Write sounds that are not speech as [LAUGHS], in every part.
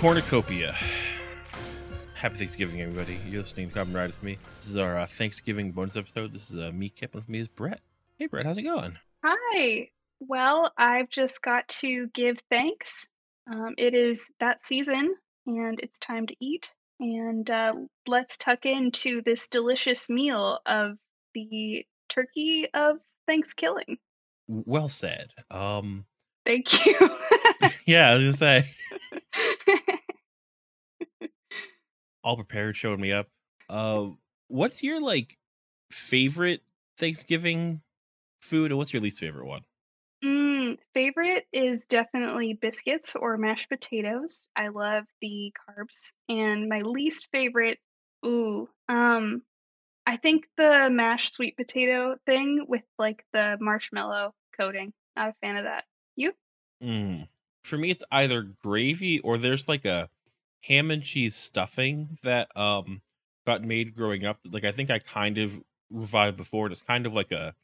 Cornucopia. Happy Thanksgiving, everybody. You're listening to Common Ride with me. This is our uh, Thanksgiving bonus episode. This is uh, me, Kip, with me is Brett. Hey, Brett, how's it going? Hi. Well, I've just got to give thanks. Um, it is that season, and it's time to eat. And uh, let's tuck into this delicious meal of the turkey of Thanksgiving. Well said. Um, Thank you. [LAUGHS] [LAUGHS] yeah, I was gonna say, [LAUGHS] all prepared, showing me up. Uh, what's your like favorite Thanksgiving food, and what's your least favorite one? mm, favorite is definitely biscuits or mashed potatoes. I love the carbs. And my least favorite, ooh, um, I think the mashed sweet potato thing with like the marshmallow coating. Not a fan of that. You? Mm. For me, it's either gravy or there's like a ham and cheese stuffing that um got made growing up. Like I think I kind of revived before. It's kind of like a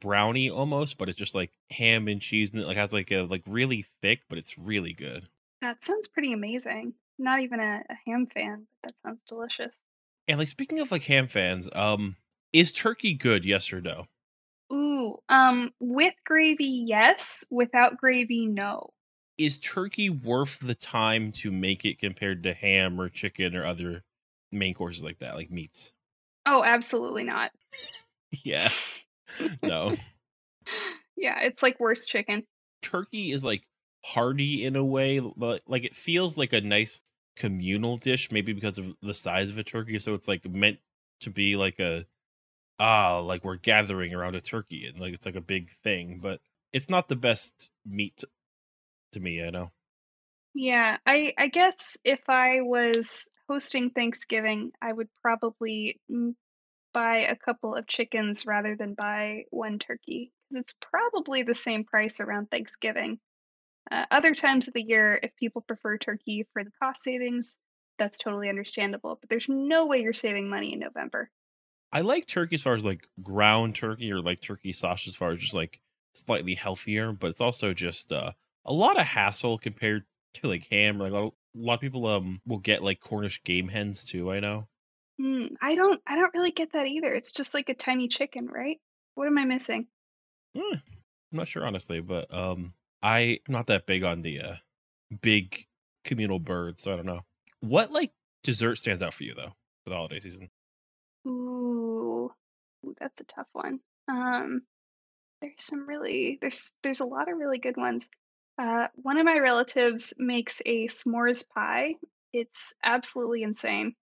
brownie almost, but it's just like ham and cheese and it like has like a like really thick, but it's really good. That sounds pretty amazing. Not even a, a ham fan, but that sounds delicious. And like speaking of like ham fans, um, is turkey good? Yes or no? Ooh, um, with gravy, yes. Without gravy, no. Is turkey worth the time to make it compared to ham or chicken or other main courses like that, like meats? Oh, absolutely not. [LAUGHS] yeah. No. [LAUGHS] Yeah, it's like worse chicken. Turkey is like hearty in a way, but like it feels like a nice communal dish, maybe because of the size of a turkey. So it's like meant to be like a ah, like we're gathering around a turkey and like it's like a big thing, but it's not the best meat to me, I know. Yeah, I I guess if I was hosting Thanksgiving, I would probably mm, buy a couple of chickens rather than buy one turkey because it's probably the same price around Thanksgiving. Uh, other times of the year, if people prefer turkey for the cost savings, that's totally understandable. But there's no way you're saving money in November. I like turkey as far as like ground turkey or like turkey sausage as far as just like slightly healthier, but it's also just uh, a lot of hassle compared to like ham. Like a lot, of, a lot of people um will get like Cornish game hens too. I know. Hmm, I don't I don't really get that either. It's just like a tiny chicken, right? What am I missing? I'm not sure honestly, but um I'm not that big on the uh big communal birds, so I don't know. What like dessert stands out for you though for the holiday season? Ooh, ooh, that's a tough one. Um, there's some really there's there's a lot of really good ones. Uh, one of my relatives makes a s'mores pie. It's absolutely insane.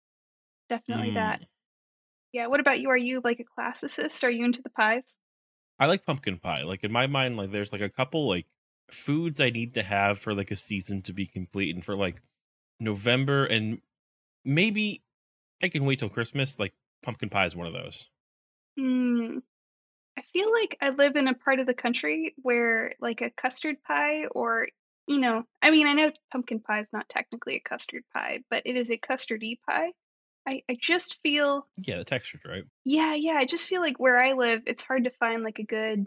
Definitely that. Mm. Yeah. What about you? Are you like a classicist? Are you into the pies? I like pumpkin pie. Like in my mind, like there's like a couple like foods I need to have for like a season to be complete, and for like November and maybe I can wait till Christmas. Like pumpkin pie is one of those. Hmm. I feel like I live in a part of the country where like a custard pie or you know, I mean, I know pumpkin pie is not technically a custard pie, but it is a custardy pie. I, I just feel Yeah, the texture's right. Yeah, yeah. I just feel like where I live, it's hard to find like a good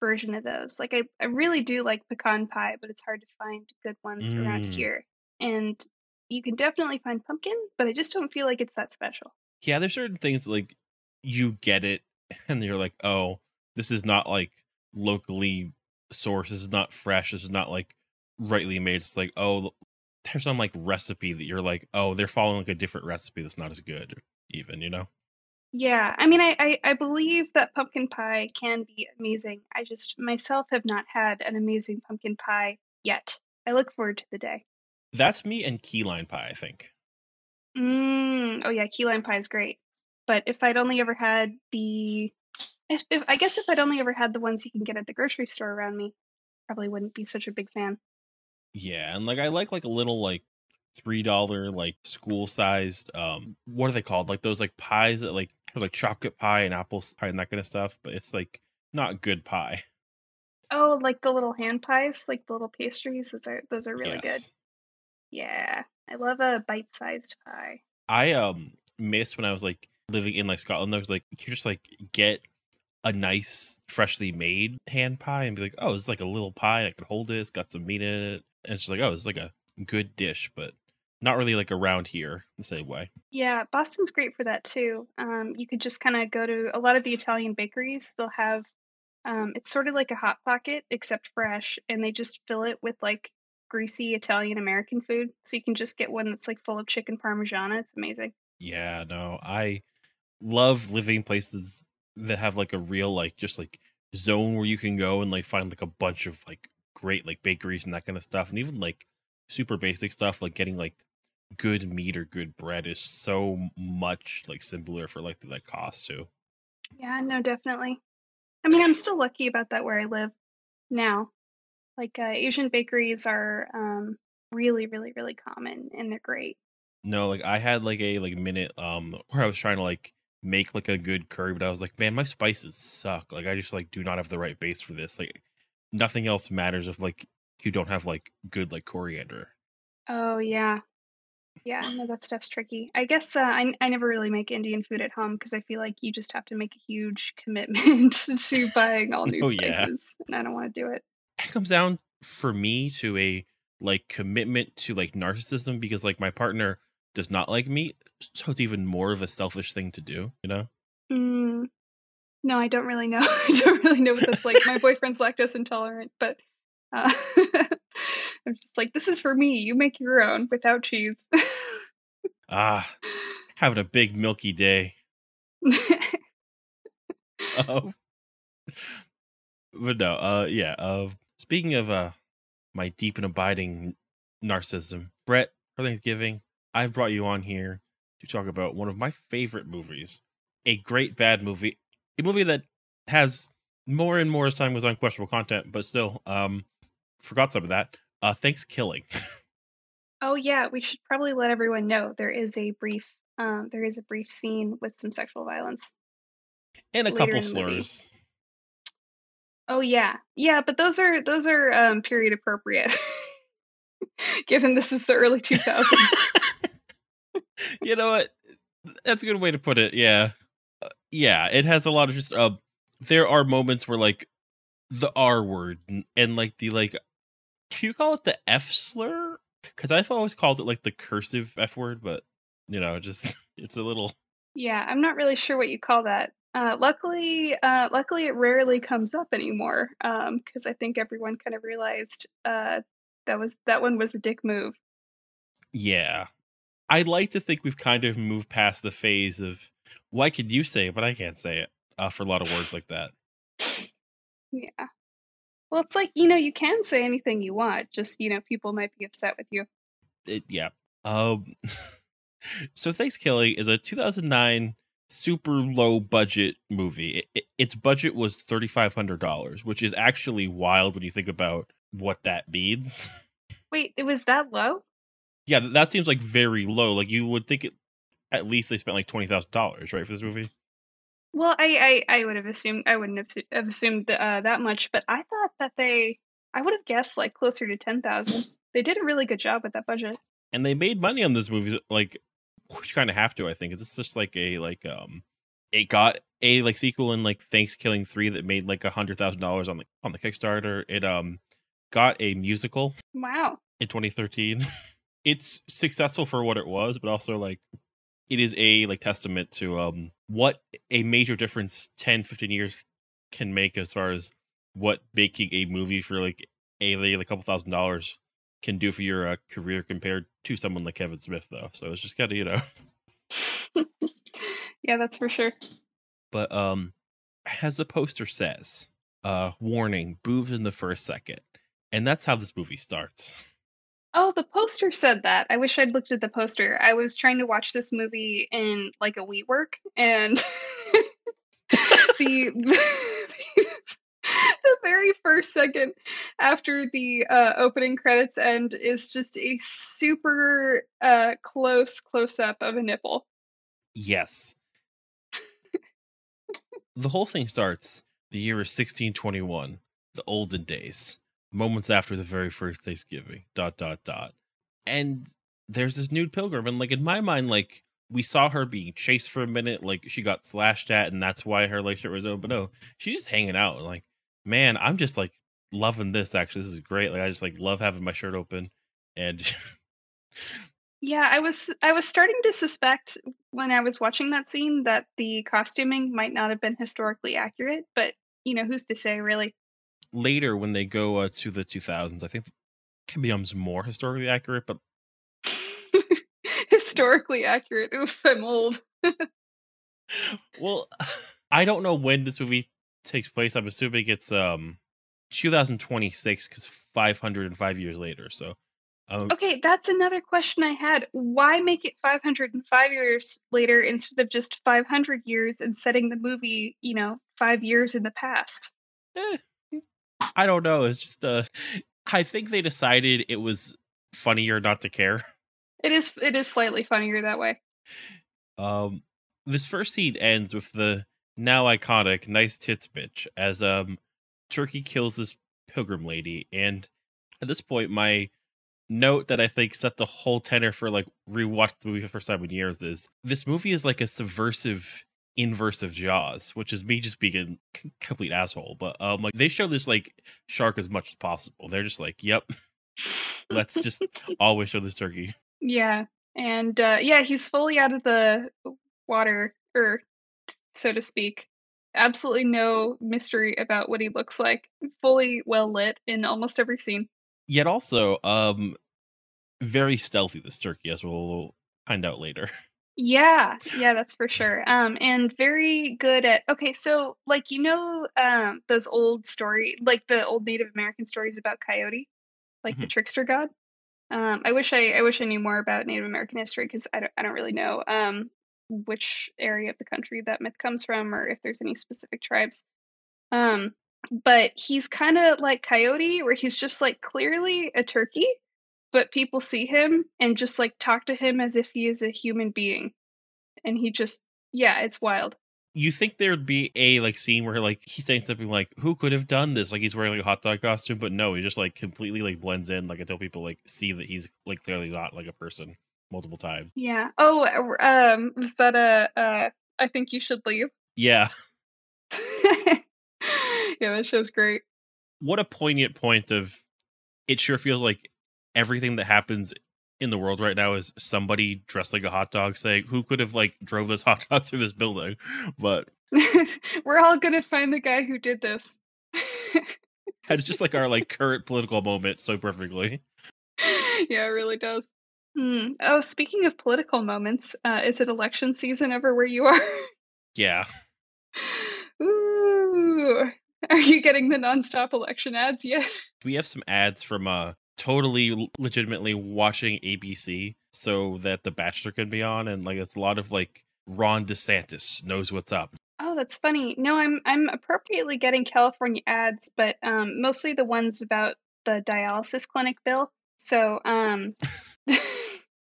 version of those. Like I, I really do like pecan pie, but it's hard to find good ones around Mm. here. And you can definitely find pumpkin, but I just don't feel like it's that special. Yeah, there's certain things like you get it, [LAUGHS] and you're like, oh, this is not like locally sourced. This is not fresh. This is not like rightly made. It's like, oh, there's some like recipe that you're like, oh, they're following like a different recipe that's not as good, even, you know? Yeah, I mean, I, I, I believe that pumpkin pie can be amazing. I just myself have not had an amazing pumpkin pie yet. I look forward to the day. That's me and key lime pie, I think. Mm, oh yeah, key lime pie is great. But if I'd only ever had the, if, if, I guess if I'd only ever had the ones you can get at the grocery store around me, probably wouldn't be such a big fan. Yeah, and like I like like a little like three dollar like school sized um what are they called? Like those like pies that like there's like chocolate pie and apple pie and that kind of stuff, but it's like not good pie. Oh, like the little hand pies, like the little pastries. Those are those are really good. Yeah, I love a bite-sized pie. I um miss when I was like living in like Scotland. i was like you just like get a nice freshly made hand pie and be like, oh, it's like a little pie. I can hold it. It's got some meat in it, and it's like, oh, it's like a good dish, but not really like around here the same way. Yeah, Boston's great for that too. Um, you could just kind of go to a lot of the Italian bakeries. They'll have um, it's sort of like a hot pocket except fresh, and they just fill it with like greasy Italian American food. So you can just get one that's like full of chicken parmigiana. It's amazing. Yeah, no, I love living places that have like a real like just like zone where you can go and like find like a bunch of like great like bakeries and that kind of stuff, and even like super basic stuff like getting like good meat or good bread is so much like simpler for like the like cost too. Yeah, no, definitely. I mean, I'm still lucky about that where I live now. Like uh, Asian bakeries are um, really, really, really common, and they're great. No, like I had like a like minute um [LAUGHS] where I was trying to like make like a good curry, but I was like, man, my spices suck. Like I just like do not have the right base for this. Like nothing else matters if like you don't have like good like coriander. Oh yeah, yeah. No, that stuff's tricky. I guess uh, I I never really make Indian food at home because I feel like you just have to make a huge commitment [LAUGHS] to buying all new [LAUGHS] Oh yeah. spices, and I don't want to do it. It comes down for me to a like commitment to like narcissism because like my partner does not like meat, so it's even more of a selfish thing to do, you know? Mm, no, I don't really know. [LAUGHS] I don't really know what that's like. My [LAUGHS] boyfriend's lactose intolerant, but uh, [LAUGHS] I'm just like, this is for me. You make your own without cheese. Ah, having a big milky day. Oh, but no, uh, yeah. Uh, speaking of uh, my deep and abiding narcissism, Brett, for Thanksgiving, I've brought you on here to talk about one of my favorite movies, a great bad movie, a movie that has more and more as time goes on questionable content, but still, um, forgot some of that. Uh, ThanksKilling. [LAUGHS] oh yeah, we should probably let everyone know there is a brief, um, there is a brief scene with some sexual violence and a couple in the movie. slurs. Oh yeah, yeah, but those are those are um, period appropriate, [LAUGHS] given this is the early 2000s. [LAUGHS] you know what? That's a good way to put it. Yeah, yeah. It has a lot of just. Uh, there are moments where like the R word and, and like the like. Do you call it the F slur? Because I've always called it like the cursive F word, but you know, just [LAUGHS] it's a little. Yeah, I'm not really sure what you call that. Uh, luckily, uh, luckily, it rarely comes up anymore Um, because I think everyone kind of realized uh, that was that one was a dick move. Yeah, I like to think we've kind of moved past the phase of why could you say it, but I can't say it uh, for a lot of words like that. Yeah. Well, it's like you know you can say anything you want. Just you know people might be upset with you. it, yeah. Um, [LAUGHS] so ThanksKilling is a 2009 super low budget movie. It, it- its budget was $3,500, which is actually wild when you think about what that means. [LAUGHS] Wait, it was that low? yeah, that seems like very low. Like you would think it, at least they spent like $20,000, right, for this movie? Well, I I, I would have assumed I wouldn't have, have assumed uh, that much, but I thought that they I would have guessed like closer to ten thousand. They did a really good job with that budget. And they made money on this movie, like, which kind of have to, I think. Is this just like a, like, um, it got a like sequel in like ThanksKilling 3 that made like a hundred thousand dollars on the on the Kickstarter. It um got a musical Wow. in 2013. [LAUGHS] it's successful for what it was, but also like it is a like testament to um what a major difference 10, 15 years can make as far as what making a movie for like a like a couple thousand dollars can do for your uh, career compared to someone like Kevin Smith though. So it's just gotta, you know. [LAUGHS] yeah, that's for sure. But um as the poster says, uh warning, boobs in the first second. And that's how this movie starts. Oh, the poster said that. I wish I'd looked at the poster. I was trying to watch this movie in like a wheat work, and [LAUGHS] the [LAUGHS] the very first second after the uh, opening credits end is just a super uh, close close up of a nipple. Yes. the whole thing starts. The year is 1621. the olden days, moments after the very first Thanksgiving, dot, dot, dot. And there's this nude pilgrim. And like in my mind, like we saw her being chased for a minute, like she got slashed at, and that's why her leg shirt was open. But no, she's just hanging out. Like, man, I'm just like loving this actually. This is great. Like I just like love having my shirt open. And Yeah, I was I was starting to suspect when I was watching that scene that the costuming might not have been historically accurate, but you know, who's to say really? Later when they go uh, to the 2000s, I think it becomes more historically accurate, but [LAUGHS] historically accurate. Oof, I'm old. well, [LAUGHS] I don't know when this movie takes place. I'm assuming it's um 2026 because 505 years later. So, um, Okay, that's another question I had. Why make it 505 years later instead of just 500 years and setting the movie, you know, five years in the past? eh, I don't know. It's just uh, I think they decided it was funnier not to care. It is it is slightly funnier that way. Um, this first scene ends with the now iconic "nice tits bitch" as um Turkey kills this pilgrim lady, and at this point, my note that I think set the whole tenor for like rewatch the movie for the first time in years is this movie is like a subversive inverse of Jaws, which is me just being a complete asshole. But um, like they show this like shark as much as possible. They're just like, yep, [LAUGHS] let's just always show this turkey. Yeah, and uh, yeah, he's fully out of the water, or so to speak. Absolutely no mystery about what he looks like. Fully well lit in almost every scene. Yet also, um, very stealthy. This turkey, as we'll find out later. [LAUGHS] Yeah, yeah, that's for sure. Um, and very good at okay, so like you know, um, those old story, like the old Native American stories about Coyote, like the Mhm. trickster god. Um, I wish I I wish I knew more about Native American history because I don't I don't really know um which area of the country that myth comes from or if there's any specific tribes. Um, but he's kind of like Coyote, where he's just like clearly a turkey, but people see him and just like talk to him as if he is a human being. And he just, yeah, it's wild. You think there'd be a like scene where like he's saying something like, "Who could have done this?" Like he's wearing like a hot dog costume, but no, he just like completely like blends in. Like until people like see that he's like clearly not like a person multiple times. Yeah. Oh, uh, um, was that a, uh, I think you should leave? Yeah, [LAUGHS] yeah, that show's great. what a poignant point of it sure feels like everything that happens in the world right now is somebody dressed like a hot dog saying who could have like drove this [LAUGHS] hot dog through this building but [LAUGHS] We're all gonna find the guy who did this. [LAUGHS] it's just like our like current political moment so perfectly yeah, it really does. Hmm. Oh, speaking of political moments, uh, is it election season ever where you are? yeah Ooh. Are you getting the nonstop election ads yet? we have some ads from uh totally legitimately watching abc so that the bachelor can be on and like it's a lot of like ron desantis knows what's up Oh, that's funny. No, I'm I'm appropriately getting California ads, but um, mostly the ones about the dialysis clinic bill. So, um, [LAUGHS]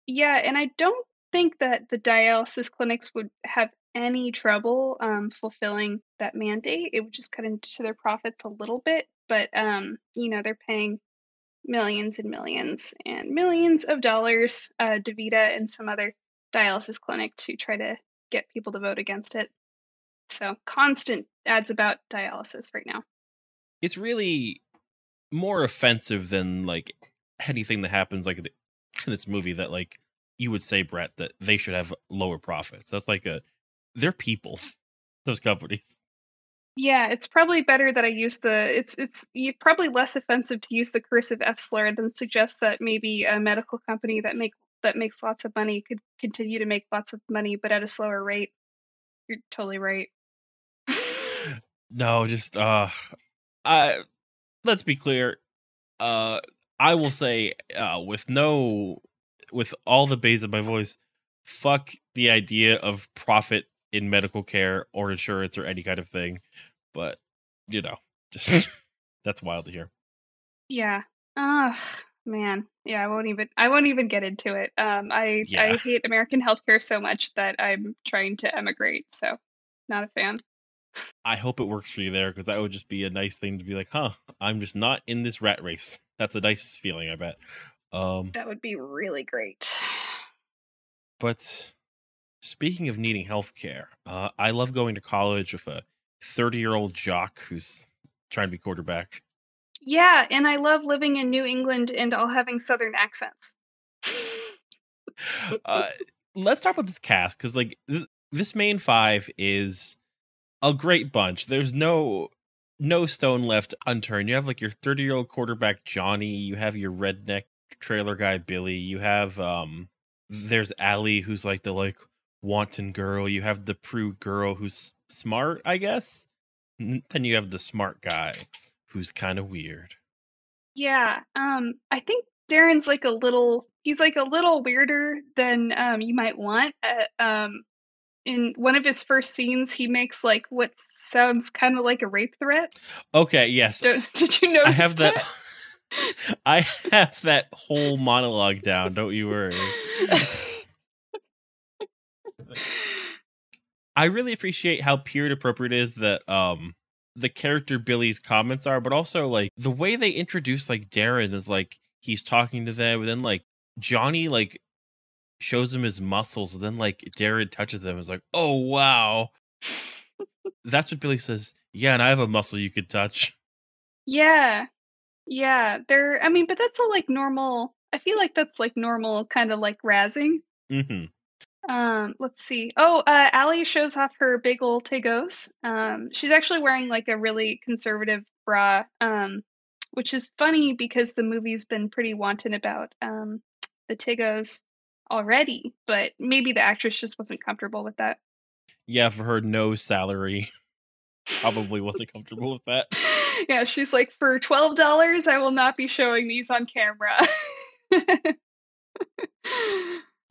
yeah, and I don't think that the dialysis clinics would have any trouble um, fulfilling that mandate. It would just cut into their profits a little bit, but um, you know, they're paying millions and millions and millions of dollars, uh, DaVita and some other dialysis clinic to try to get people to vote against it. So constant ads about dialysis right now. it's really more offensive than like anything that happens like in this movie that like you would say brett that they should have lower profits that's like a they're people those companies Yeah, it's probably better that I use the it's it's probably less offensive to use the cursive F slur than suggest that maybe a medical company that make that makes lots of money could continue to make lots of money but at a slower rate. You're totally right. no just uh i let's be clear uh i will say uh with no with all the bass of my voice fuck the idea of profit in medical care or insurance or any kind of thing but you know just [LAUGHS] that's wild to hear Yeah. Oh man. Yeah, I won't even I won't even get into it. Um I Yeah. I hate American healthcare so much that I'm trying to emigrate, so not a fan. I hope it works for you there because that would just be a nice thing to be like, huh, I'm just not in this rat race. That's a nice feeling, I bet. Um, that would be really great. But speaking of needing health care, uh, I love going to college with a 30 year old jock who's trying to be quarterback. Yeah, and I love living in New England and all having Southern accents. [LAUGHS] uh, let's talk about this cast because, like, th- this main five is a great bunch. There's no no stone left unturned. You have like your 30 year old quarterback Johnny. You have your redneck trailer guy Billy. You have um, there's Allie who's like the like wanton girl. You have the prude girl who's smart, I guess. then you have the smart guy who's kind of weird. Yeah, um, I think Darren's like a little. He's like a little weirder than um, you might want. Uh, um, in one of his first scenes, he makes like what sounds kind of like a rape threat. Okay, yes. Don't, [LAUGHS] did you notice? I have that. that? [LAUGHS] I have that whole monologue down. Don't you worry. [LAUGHS] [LAUGHS] I really appreciate how period appropriate it is that um the character Billy's comments are, but also like the way they introduce like Darren is like he's talking to them, and then like Johnny like shows him his muscles, and then like Darren touches them, and is like, oh wow. [LAUGHS] That's what Billy says. Yeah, and I have a muscle you could touch. Yeah. Yeah. They're I mean, but that's all like normal I feel like that's like normal kind of like razzing. Mm-hmm. Um, let's see. Oh, uh, Allie shows off her big old Tigos. Um, she's actually wearing like a really conservative bra, um, which is funny because the movie's been pretty wanton about um, the Tigos already, but maybe the actress just wasn't comfortable with that. Yeah, for her no salary, probably wasn't comfortable with that. [LAUGHS] Yeah, she's like, for twelve dollars, I will not be showing these on camera. [LAUGHS]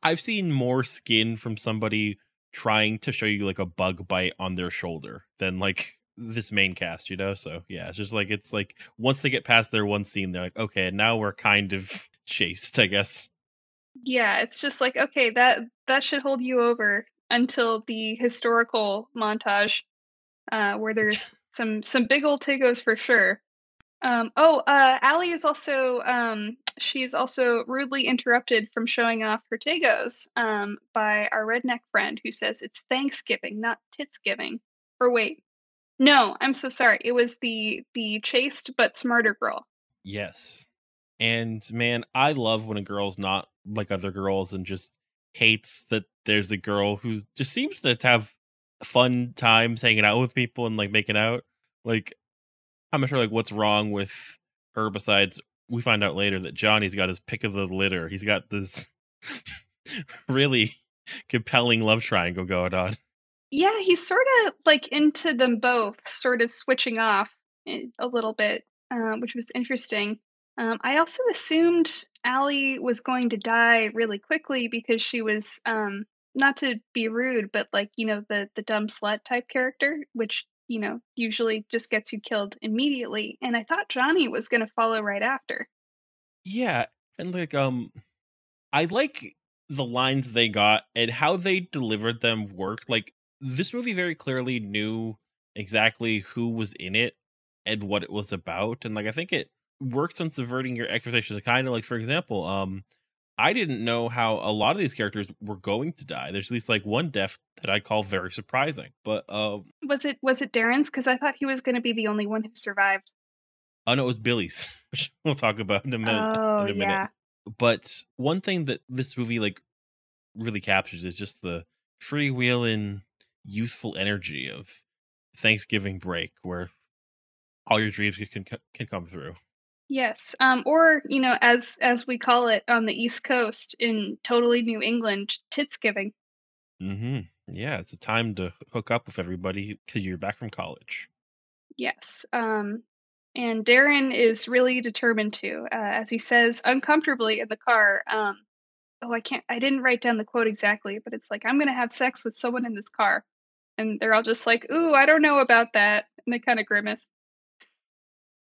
I've seen more skin from somebody trying to show you like a bug bite on their shoulder than like this main cast, you know? So yeah, it's just like it's like once they get past their one scene, they're like, okay, now we're kind of [LAUGHS] chased, I guess. Yeah, it's just like, okay, that that should hold you over until the historical montage, uh, where there's some some big old Tigos for sure. Um, oh, uh, Allie is also um, she's also rudely interrupted from showing off her Tigos um, by our redneck friend who says it's Thanksgiving, not Titsgiving. Or wait, no, I'm so sorry. It was the the chaste but smarter girl. Yes, and man, I love when a girl's not like other girls and just hates that there's a girl who just seems to have fun times hanging out with people and like making out. Like I'm not sure like what's wrong with her besides we find out later that Johnny's got his pick of the litter. He's got this [LAUGHS] really compelling love triangle going on. Yeah, he's sort of like into them both, sort of switching off eh, a little bit, uh, which was interesting. Um, I also assumed Allie was going to die really quickly because she was um, not to be rude, but like you know the the dumb slut type character, which you know, usually just gets you killed immediately. And I thought Johnny was going to follow right after. Yeah. And like, um, I like the lines they got and how they delivered them worked. Like, this movie very clearly knew exactly who was in it and what it was about. And like, I think it works on subverting your expectations. Kind of like, for example, um, I didn't know how a lot of these characters were going to die. There's at least like one death that I call very surprising. But uh, was it was it Darren's? Because I thought he was going to be the only one who survived. Oh no, it was Billy's, [LAUGHS] which we'll talk about in a minute. Oh in a minute. yeah. But one thing that this movie like really captures is just the freewheeling, youthful energy of Thanksgiving break, where all your dreams can can come through. Yes, um, or you know, as as we call it on the East Coast in totally New England, titsgiving. Mm-hmm. Yeah, it's a time to hook up with everybody because you're back from college. Yes, um, and Darren is really determined to, uh, as he says uncomfortably in the car. Um, oh, I can't. I didn't write down the quote exactly, but it's like I'm going to have sex with someone in this car, and they're all just like, "Ooh, I don't know about that," and they kind of grimace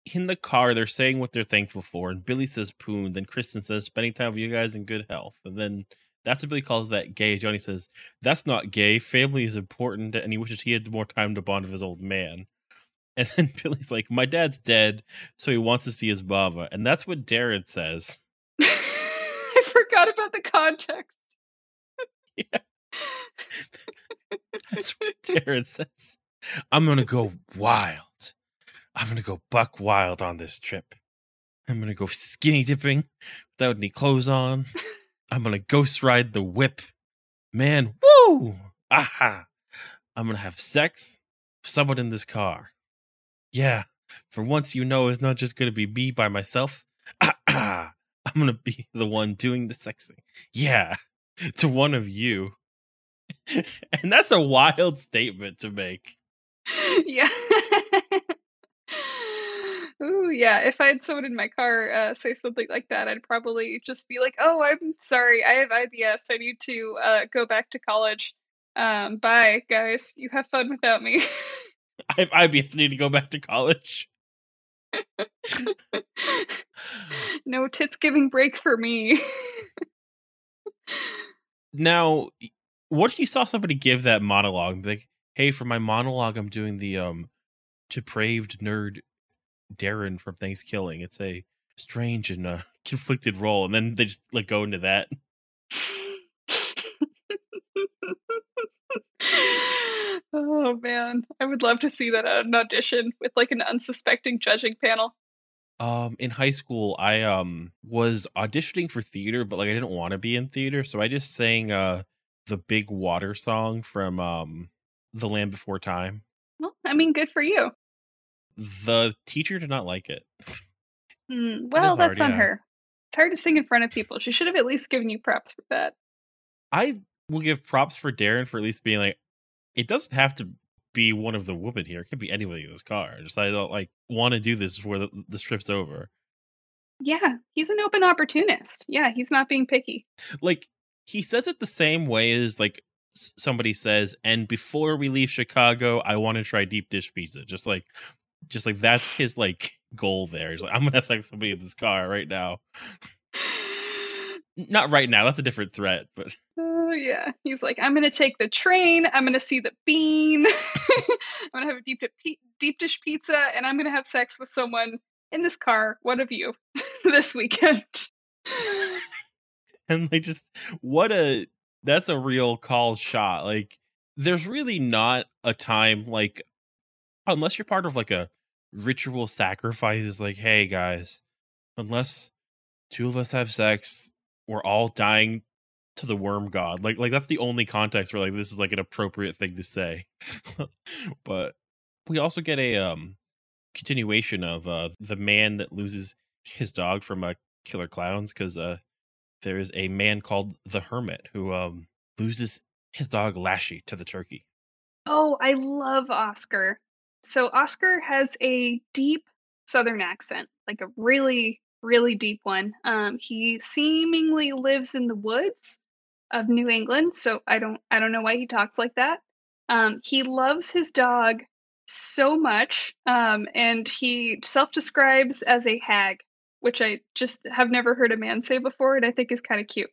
in the car, they're saying what they're thankful for, and Billy says "poon." Then Kristen says, "Spending time with you guys in good health." And then That's what Billy calls that gay. Johnny says, That's not gay. Family is important, and he wishes he had more time to bond with his old man. [LAUGHS] And then Billy's like, My dad's dead, so he wants to see his baba," And that's what Darren says. [LAUGHS] I forgot about the context. [LAUGHS] Yeah. That's what Darren says. I'm gonna go wild. I'm gonna go buck wild on this trip. I'm gonna go skinny dipping without any clothes on. I'm gonna ghost ride the whip. Man, woo! Aha! I'm gonna have sex with someone in this car. Yeah, for once you know it's not just gonna be me by myself. Ah, [CLEARS THROAT] I'm gonna be the one doing the sexing. Yeah, to one of you. [LAUGHS] and that's a wild statement to make. [LAUGHS] yeah. [LAUGHS] Ooh, yeah. If I had someone in my car uh, say something like that, I'd probably just be like, "Oh, I'm sorry. I have IBS. I need to uh, go back to college. Um, bye, guys. You have fun without me." [LAUGHS] I have IBS. Need to go back to college. [LAUGHS] no tits giving break for me. now, what if you saw somebody give that monologue? Like, hey, for my monologue, I'm doing the um depraved nerd Darren from ThanksKilling. It's a strange and uh, [LAUGHS] conflicted role, and then they just like go into that. oh man, I would love to see that at an audition with like an unsuspecting judging panel. Um, in high school, I um was auditioning for theater, but like I didn't want to be in theater, so I just sang uh the Big Water song from um The Land Before Time. Well, I mean, good for you. The teacher did not like it. Mm, well, that's hard, on yeah. her. It's hard to sing in front of people. She should have at least given you props for that. I will give props for Darren for at least being like, it doesn't have to be one of the women here. It could be anybody in this car. Just I don't like want to do this before the, the trip's over. Yeah, he's an open opportunist. Yeah, he's not being picky. Like he says it the same way as like somebody says, and before we leave Chicago, I want to try deep dish pizza. Just like, just like that's his like goal there. He's like, I'm gonna have sex with somebody in this car right now. Not right now. That's a different threat, but. Oh yeah, he's like, I'm gonna take the train. I'm gonna see the bean. [LAUGHS] I'm gonna have a deep deep dish pizza, and I'm gonna have sex with someone in this car. One of you [LAUGHS] this weekend. and like, just what a that's a real call shot. Like, there's really not a time like unless you're part of like a ritual sacrifice. Like, hey guys, unless two of us have sex, we're all dying to the worm god. Like like that's the only context where like this is like an appropriate thing to say. [LAUGHS] but we also get a um continuation of uh the man that loses his dog from uh killer clowns because uh there is a man called the hermit who um loses his dog Lashy to the turkey. Oh, I love Oscar. So Oscar has a deep southern accent, like a really really deep one. Um, he seemingly lives in the woods of New England, so I don't I don't know why he talks like that. Um, he loves his dog so much, um, and he self-describes as a hag, which I just have never heard a man say before, and I think is kind of cute.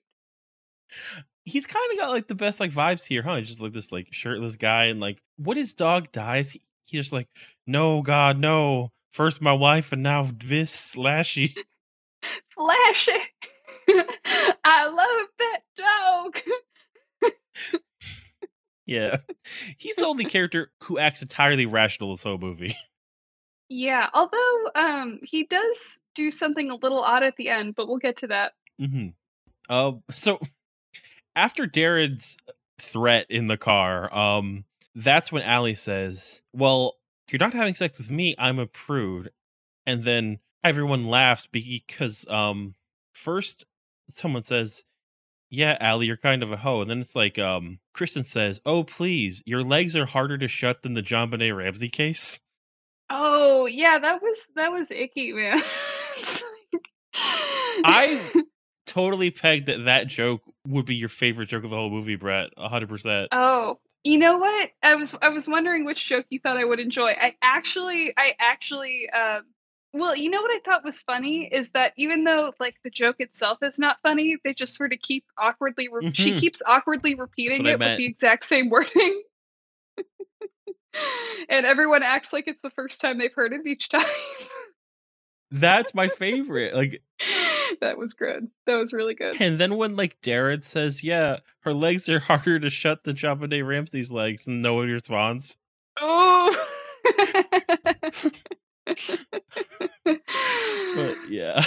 He's kind of got like the best like vibes here, huh? Just like this like shirtless guy, and like what his dog dies, he's just like, no, God, no. First my wife, and now this slashy. [LAUGHS] Slashy. [LAUGHS] I love that dog. yeah. He's the only character who acts entirely rational this whole movie. Yeah, although um he does do something a little odd at the end, but we'll get to that. Mm-hmm. Uh, so after Darren's threat in the car, um, that's when Allie says, Well, you're not having sex with me, I'm a prude. And then everyone laughs because um first someone says yeah Allie, you're kind of a hoe. And then it's like um kristen says oh please your legs are harder to shut than the JonBenét Ramsey case. Oh yeah that was that was icky man. [LAUGHS] I [LAUGHS] totally pegged that that joke would be your favorite joke of the whole movie brett 100% oh you know what i was i was wondering which joke you thought i would enjoy i actually i actually um Well, you know what I thought was funny is that even though like the joke itself is not funny, they just sort of keep awkwardly. Re- She Mhm. keeps awkwardly repeating it with the exact same [LAUGHS] wording, and everyone acts like it's the first time they've heard it each time. That's my favorite. Like, [LAUGHS] that was good. That was really good. and then when like Darren says, "Yeah, her legs are [LAUGHS] harder to shut than JonBenét Ramsey's legs," and no one responds. Oh. But [LAUGHS] yeah,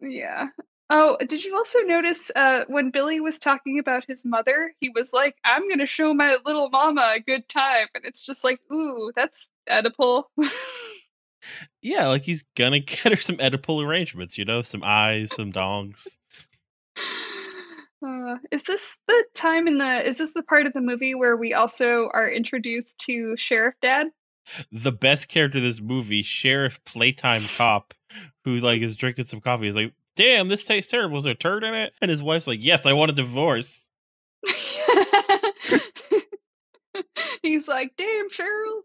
yeah. Oh, did you also notice uh, when Billy was talking about his mother? He was like, "I'm gonna show my little mama a good time," and it's just like, "Ooh, that's Oedipal." Yeah, like he's gonna [LAUGHS] get her some Oedipal arrangements. You know, some eyes, some dongs. Uh, is this the time in the? Is this the part of the movie where we also are introduced to Sheriff Dad? the best character of this movie, Sheriff Playtime Cop, who like is drinking some coffee. He's like, "Damn, this tastes terrible. Is there a turd in it?" And his wife's like, "Yes, I want a divorce." [LAUGHS] He's like, "Damn, Cheryl,"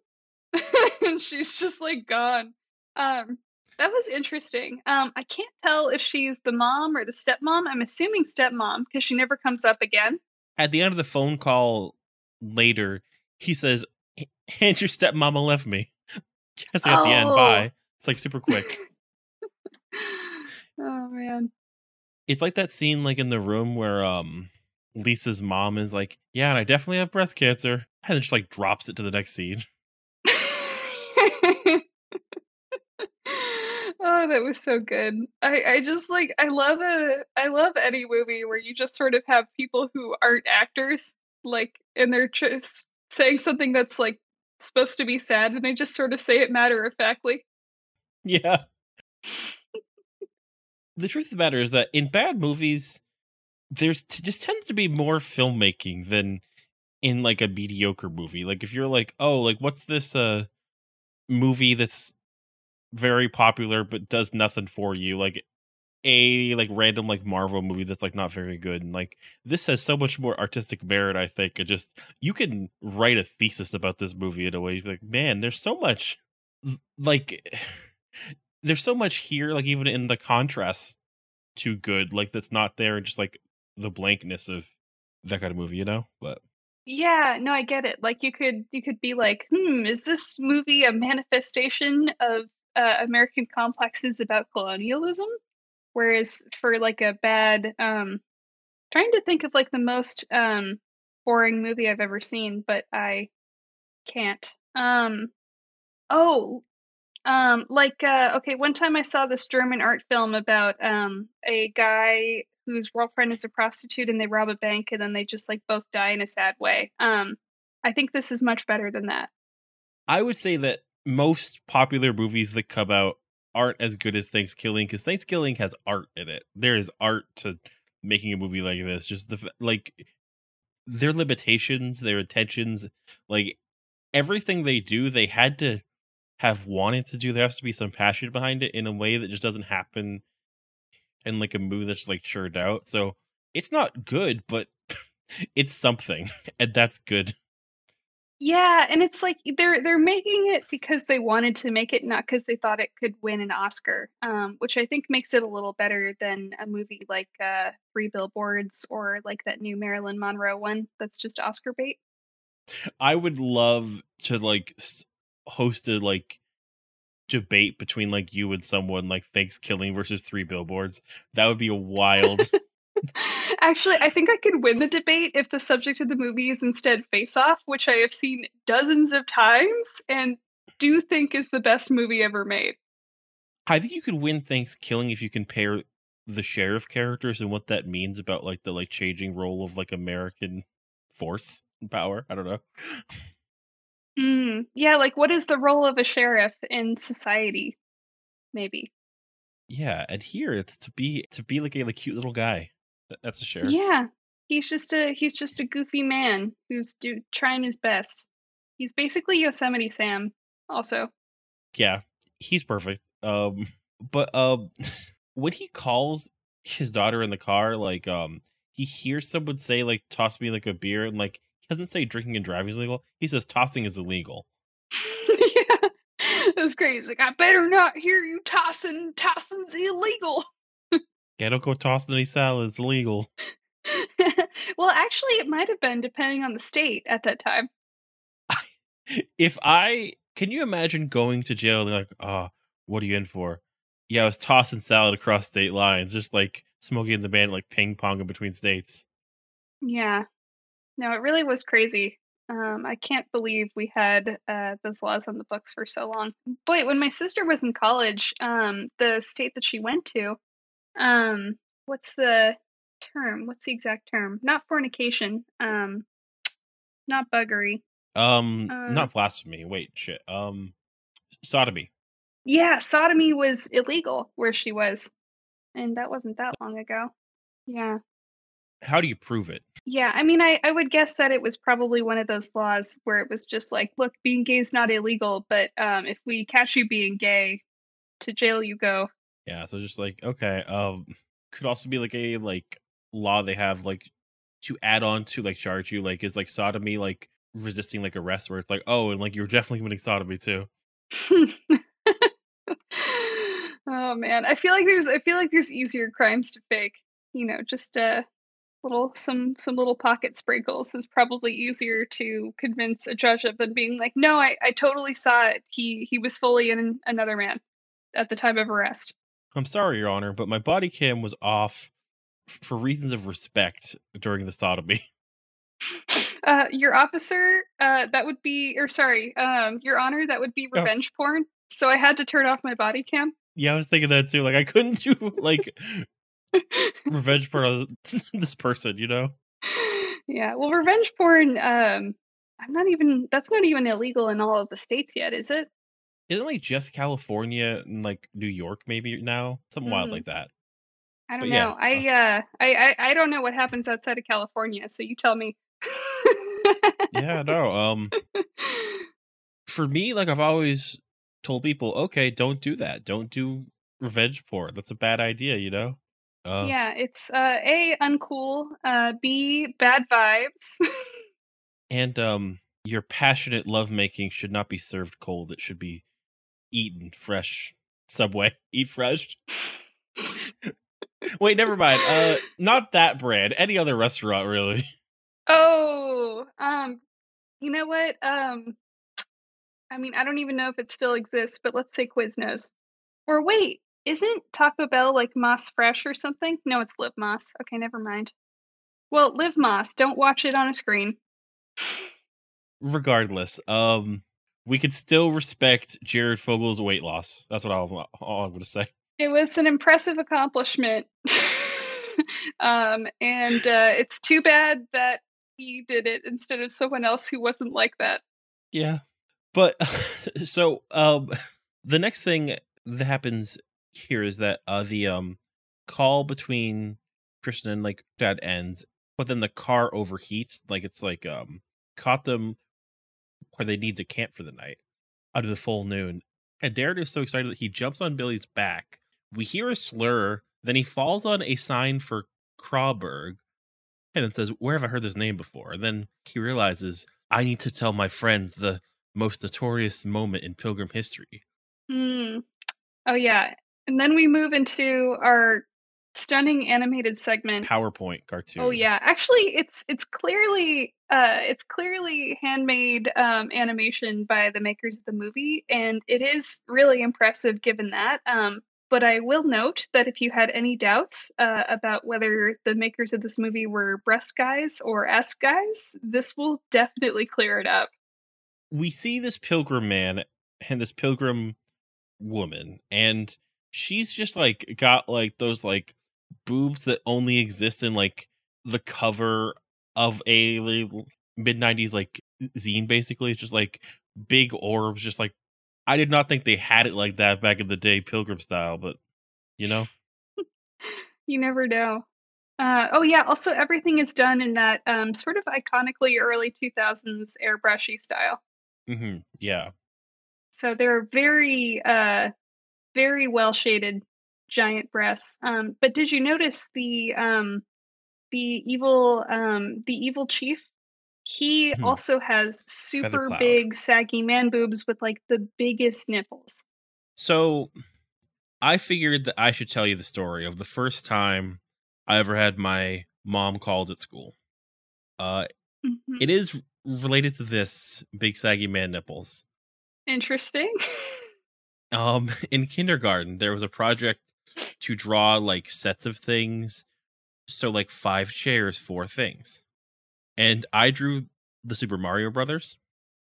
[LAUGHS] and she's just like gone. Um, that was interesting. Um, I can't tell if she's the mom or the stepmom. I'm assuming stepmom because she never comes up again. At the end of the phone call later, he says, "And your stepmama left me." [LAUGHS] Just at the end, Oh. bye. It's like super quick. [LAUGHS] oh man. it's like that scene like in the room where um Lisa's mom is like, "Yeah, and I definitely have breast cancer," and then just like drops it to the next scene. Oh, that was so good. I, I just like I love a I love any movie where you just sort of have people who aren't actors, like, and they're just saying something that's like supposed to be sad, and they just sort of say it matter of factly. Yeah. the truth of the matter is that in bad movies, there's t- just tends to be more filmmaking than in like a mediocre movie. Like if you're like, oh, like what's this uh movie that's very popular but does nothing for you? Like a like random like Marvel movie that's like not very good and like this has so much more artistic merit I think it just you can write a thesis about this movie in a way like man there's so much like [SIGHS] there's so much here like even in the contrast to good like that's not there and just like the blankness of that kind of movie you know but Yeah, no, I get it. Like you could you could be like, hmm, is this movie a manifestation of uh, American complexes about colonialism? Whereas for like a bad, um, trying to think of like the most um boring movie I've ever seen, but I can't. Um, oh, um, like uh, okay, one time I saw this German art film about um a guy whose girlfriend is a prostitute and they rob a bank and then they just like both die in a sad way. Um, I think this is much better than that. I would say that most popular movies that come out aren't as good as ThanksKilling because ThanksKilling has art in it. There is art to making a movie like this. Just the like their limitations, their intentions, like everything they do, they had to have wanted to do. There has to be some passion behind it in a way that just doesn't happen in like a movie that's like churned out. So it's not good, but [LAUGHS] it's something, [LAUGHS] and that's good. Yeah, and it's like they're they're making it because they wanted to make it, not because they thought it could win an Oscar. Um, which I think makes it a little better than a movie like uh, Three Billboards or like that new Marilyn Monroe one that's just Oscar bait. I would love to like host a like debate between like you and someone like ThanksKilling versus Three Billboards. That would be a wild. [LAUGHS] Actually, I think I could win the debate if the subject of the movie is instead Face Off, which I have seen dozens of times and do think is the best movie ever made. I think you could win Thanksgiving if you compare the sheriff characters and what that means about like the like changing role of like American force and power. I don't know. Mm, yeah, like what is the role of a sheriff in society? Maybe. Yeah, and here it's to be to be like a like, cute little guy. That's a sheriff. Yeah, he's just a he's just a goofy man who's do, trying his best. He's basically Yosemite Sam. Also, yeah, he's perfect. Um, but um, [LAUGHS] when he calls his daughter in the car, like um, he hears someone say like "toss me like a beer," and like doesn't say drinking and driving is illegal. He says tossing is illegal. [LAUGHS] yeah, [LAUGHS] that's great. He's like, I better not hear you tossing. Tossing's illegal. Yeah, don't go tossing any salads. It's illegal. [LAUGHS] well, actually, it might have been depending on the state at that time. if I can you imagine going to jail and like, oh, what are you in for? Yeah, I was tossing salad across state lines, just like smoking and the band, like ping ponging between states. Yeah. No, it really was crazy. Um, I can't believe we had uh, those laws on the books for so long. Boy, when my sister was in college, um, the state that she went to, um, what's the term? What's the exact term? Not fornication. Um, not buggery. Um, Uh, not blasphemy. Wait, shit. Um, sodomy. Yeah, sodomy was illegal where she was, and that wasn't that long ago. Yeah. How do you prove it? Yeah, I mean, I, I would guess that it was probably one of those laws where it was just like, look, being gay is not illegal, but um, if we catch you being gay, to jail you go. Yeah, so just like okay, um, could also be like a like law they have like to add on to like charge you like is like sodomy like resisting like arrest where it's like oh and like you're definitely committing sodomy too. [LAUGHS] oh man, I feel like there's I feel like there's easier crimes to fake. You know, just uh little some some little pocket sprinkles is probably easier to convince a judge of than being like, no, I, I totally saw it. He he was fully in another man at the time of arrest. I'm sorry, Your Honor, but my body cam was off for reasons of respect during the sodomy. Uh, your officer, uh, that would be, or sorry, um, your honor, that would be Oh. revenge porn. So I had to turn off my body cam. Yeah, I was thinking that too. Like I couldn't do like revenge porn on [LAUGHS] this person, you know? yeah, well, revenge porn. Um, I'm not even. That's not even illegal in all of the states yet, is it? Isn't like just California and like New York maybe now? Something wild Mhm. like that. I don't But yeah, know. I uh, I, I I don't know what happens outside of California. So you tell me. Yeah, no. Um [LAUGHS] for me, like I've always told people, okay, don't do that. Don't do revenge porn. That's a bad idea, you know? Uh, yeah, it's uh, a uncool. Uh, b bad vibes. [LAUGHS] And um your passionate lovemaking should not be served cold. It should be eaten fresh. Subway, [LAUGHS] eat fresh. Wait, never mind. Uh [LAUGHS] not that brand. Any other restaurant really. Oh, um, you know what? Um, I mean, I don't even know if it still exists, but let's say Quiznos. Or wait, isn't Taco Bell like Moss Fresh or something? No, it's Live Más. Okay, never mind. Well, Live Moss. Don't watch it on a screen. Regardless, um we could still respect Jared Fogle's weight loss. That's what I'll, all I'm going to say. It was an impressive accomplishment. [LAUGHS] um, and uh, it's too bad that he did it instead of someone else who wasn't like that. Yeah. But [LAUGHS] so um [LAUGHS] the next thing that happens here is that uh the um call between Kristen and like dad ends, but then the car overheats, like it's like um caught them where they need to camp for the night out of the full noon. And Darren is so excited that he jumps on Billy's back. We hear a slur, then he falls on a sign for Crawberg and then says, Where have I heard this name before? And then he realizes, I need to tell my friends the most notorious moment in Pilgrim history. Hmm. Oh yeah. And then we move into our stunning animated segment. PowerPoint cartoon. Oh yeah. Actually it's it's clearly uh it's clearly handmade um animation by the makers of the movie and it is really impressive given that. Um but I will note that if you had any doubts uh, about whether the makers of this movie were breast guys or ass guys, this will definitely clear it up. We see this pilgrim man and this pilgrim woman, and she's just like got like those like boobs that only exist in like the cover of a mid 90s like zine basically it's just like big orbs just like i did not think they had it like that back in the day pilgrim style but you know [LAUGHS] You never know. Uh, oh yeah. Also, everything is done in that um, sort of iconically early 2000s airbrushy style. hmm yeah So they're very, uh, very well shaded giant breasts. Um, but did you notice the um, the evil um, the evil chief? He Hmm. also has super big saggy man boobs with like the biggest nipples. So I figured that I should tell you the story of the first time I ever had my mom called at school. Uh, Mhm. it is related to this big saggy man nipples. Interesting. [LAUGHS] Um, [LAUGHS] in kindergarten, there was a project to draw like sets of things. So like five chairs, four things. And I drew the Super Mario Brothers.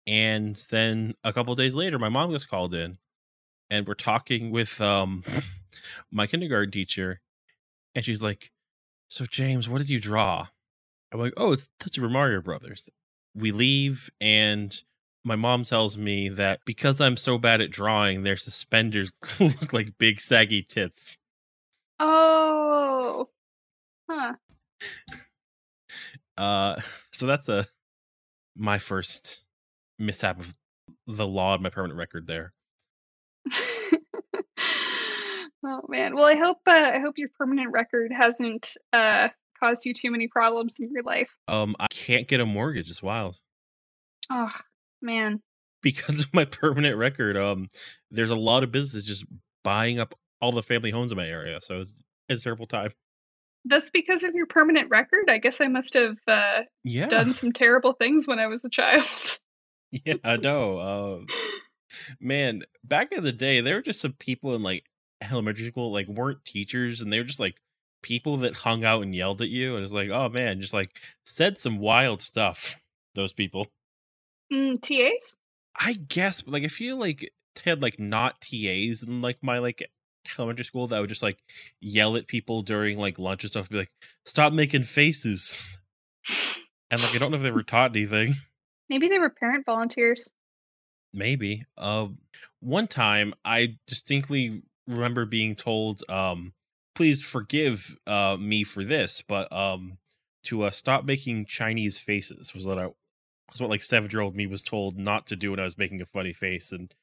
And then a couple days later, my mom was called in and we're talking with um [CLEARS THROAT] my kindergarten teacher. And she's like, So James, what did you draw? I'm like, Oh, it's the Super Mario Brothers. We leave and my mom tells me that because I'm so bad at drawing, their suspenders [LAUGHS] look like big saggy tits. oh. Huh. [LAUGHS] Uh, so that's a my first mishap of the law of my permanent record there. [LAUGHS] oh man. Well, I hope uh, I hope your permanent record hasn't uh, caused you too many problems in your life. Um, I can't get a mortgage. It's wild Oh man. because of my [LAUGHS] permanent record. Um, there's a lot of businesses just buying up all the family homes in my area, so it's it's a terrible time. That's because of your permanent record. I guess I must have uh, Yeah, done some terrible things when I was a child. [LAUGHS] yeah, I know. Um, man, back in the day, there were just some people in like elementary school, like weren't teachers, and they were just like people that hung out and yelled at you, and it's like, oh man, just like said some wild stuff. [LAUGHS] Those people, mm, TAs? I guess, but like I feel like had like not TAs in like my like elementary school that would just like yell at people during like lunch and stuff, and be like, stop making faces, and like I don't know if they were [LAUGHS] taught anything. Maybe they were parent volunteers. Maybe. Um one time I distinctly remember being told um please forgive uh me for this, but um to uh stop making Chinese faces was what I was what like 7-year-old me was told not to do when I was making a funny face and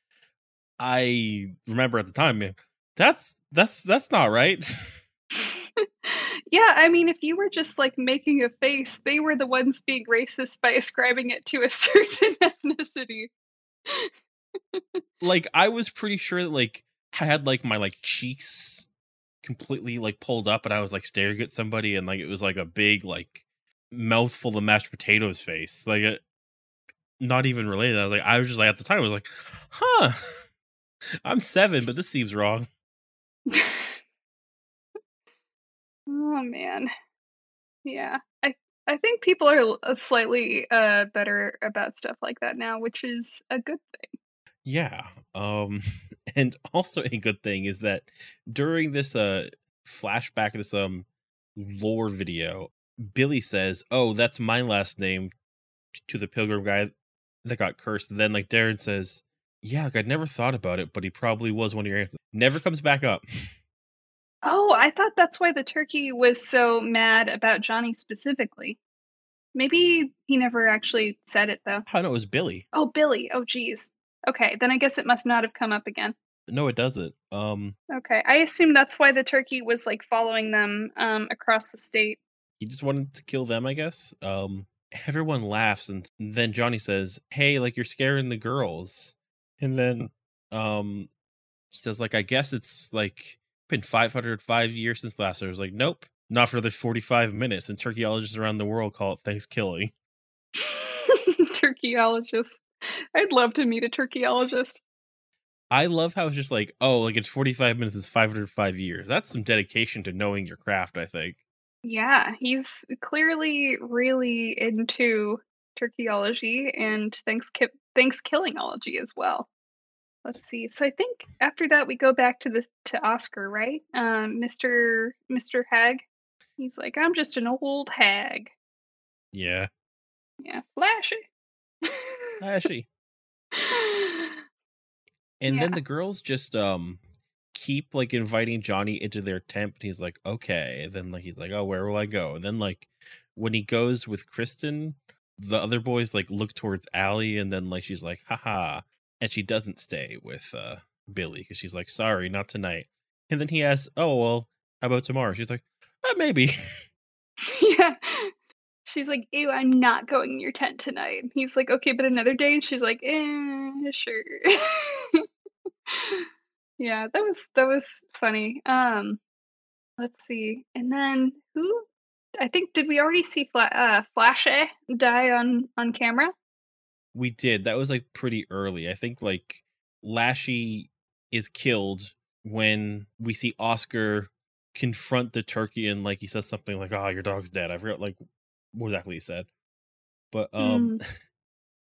I remember at the time man, that's that's that's not right. [LAUGHS] yeah, I mean, if you were just like making a face, they were the ones being racist by ascribing it to a [LAUGHS] certain ethnicity. like I was pretty sure that like I had like my like cheeks completely like pulled up and I was like staring at somebody and like it was like a big like mouthful of mashed potatoes face. Like it not even related. I was like I was just like at the time I was like, huh. I'm seven, but this seems wrong. [LAUGHS] oh man, yeah. I I think people are uh, slightly uh, better about stuff like that now, which is a good thing. Yeah. Um [LAUGHS] and also a good thing is that during this uh flashback of this um lore video, Billy says, "Oh, that's my last name to the pilgrim guy that got cursed." And then like Darren says, "Yeah, like I'd never thought about it, but he probably was one of your ancestors." Never comes back up. Oh, I thought that's why the turkey was so mad about Johnny specifically. Maybe he never actually said it though. I know it was Billy. Oh, Billy. Oh, geez. Okay, then I guess it must not have come up again. No, it doesn't. Um Okay, I assume that's why the turkey was like following them um, across the state. he just wanted to kill them, I guess. Um everyone laughs and then Johnny says, "Hey, like you're scaring the girls." And then um he says like I guess it's like been 505 years since last. year. I was like, "Nope, not for the 45 minutes." And turkeyologists around the world call it ThanksKilling. [LAUGHS] Turkeyologist. I'd love to meet a turkeyologist. I love how it's just like, "Oh, like it's 45 minutes is 505 years." That's some dedication to knowing your craft, I think. Yeah, he's clearly really into turkeyology and thanks thanks killingology as well. Let's see. So I think after that we go back to this to Oscar, right? Um, Mr. Mr. Hag. He's like, I'm just an old hag. Yeah. Yeah, flashy. [LAUGHS] Ashy. [LAUGHS] And then the girls just um keep like inviting Johnny into their tent. And he's like, okay. And then like he's like, oh, where will I go? And then like when he goes with Kristen, the other boys like look towards Allie, and then like she's like, haha, and she doesn't stay with uh Billy because she's like, sorry, not tonight. And then he asks, oh well, how about tomorrow? She's like, uh, maybe. [LAUGHS] yeah. She's like, Ew, I'm not going in your tent tonight. He's like, Okay, but another day. And she's like, Eh, sure. [LAUGHS] Yeah, that was that was funny. Um, let's see, and then who? I think did we already see Fla- uh, Flashe die on on camera? We did. That was like pretty early. I think like Lashy is killed when we see Oscar confront the turkey and like he says something like, "Oh, your dog's dead." I forgot like what exactly he said, but um. Mm. [LAUGHS]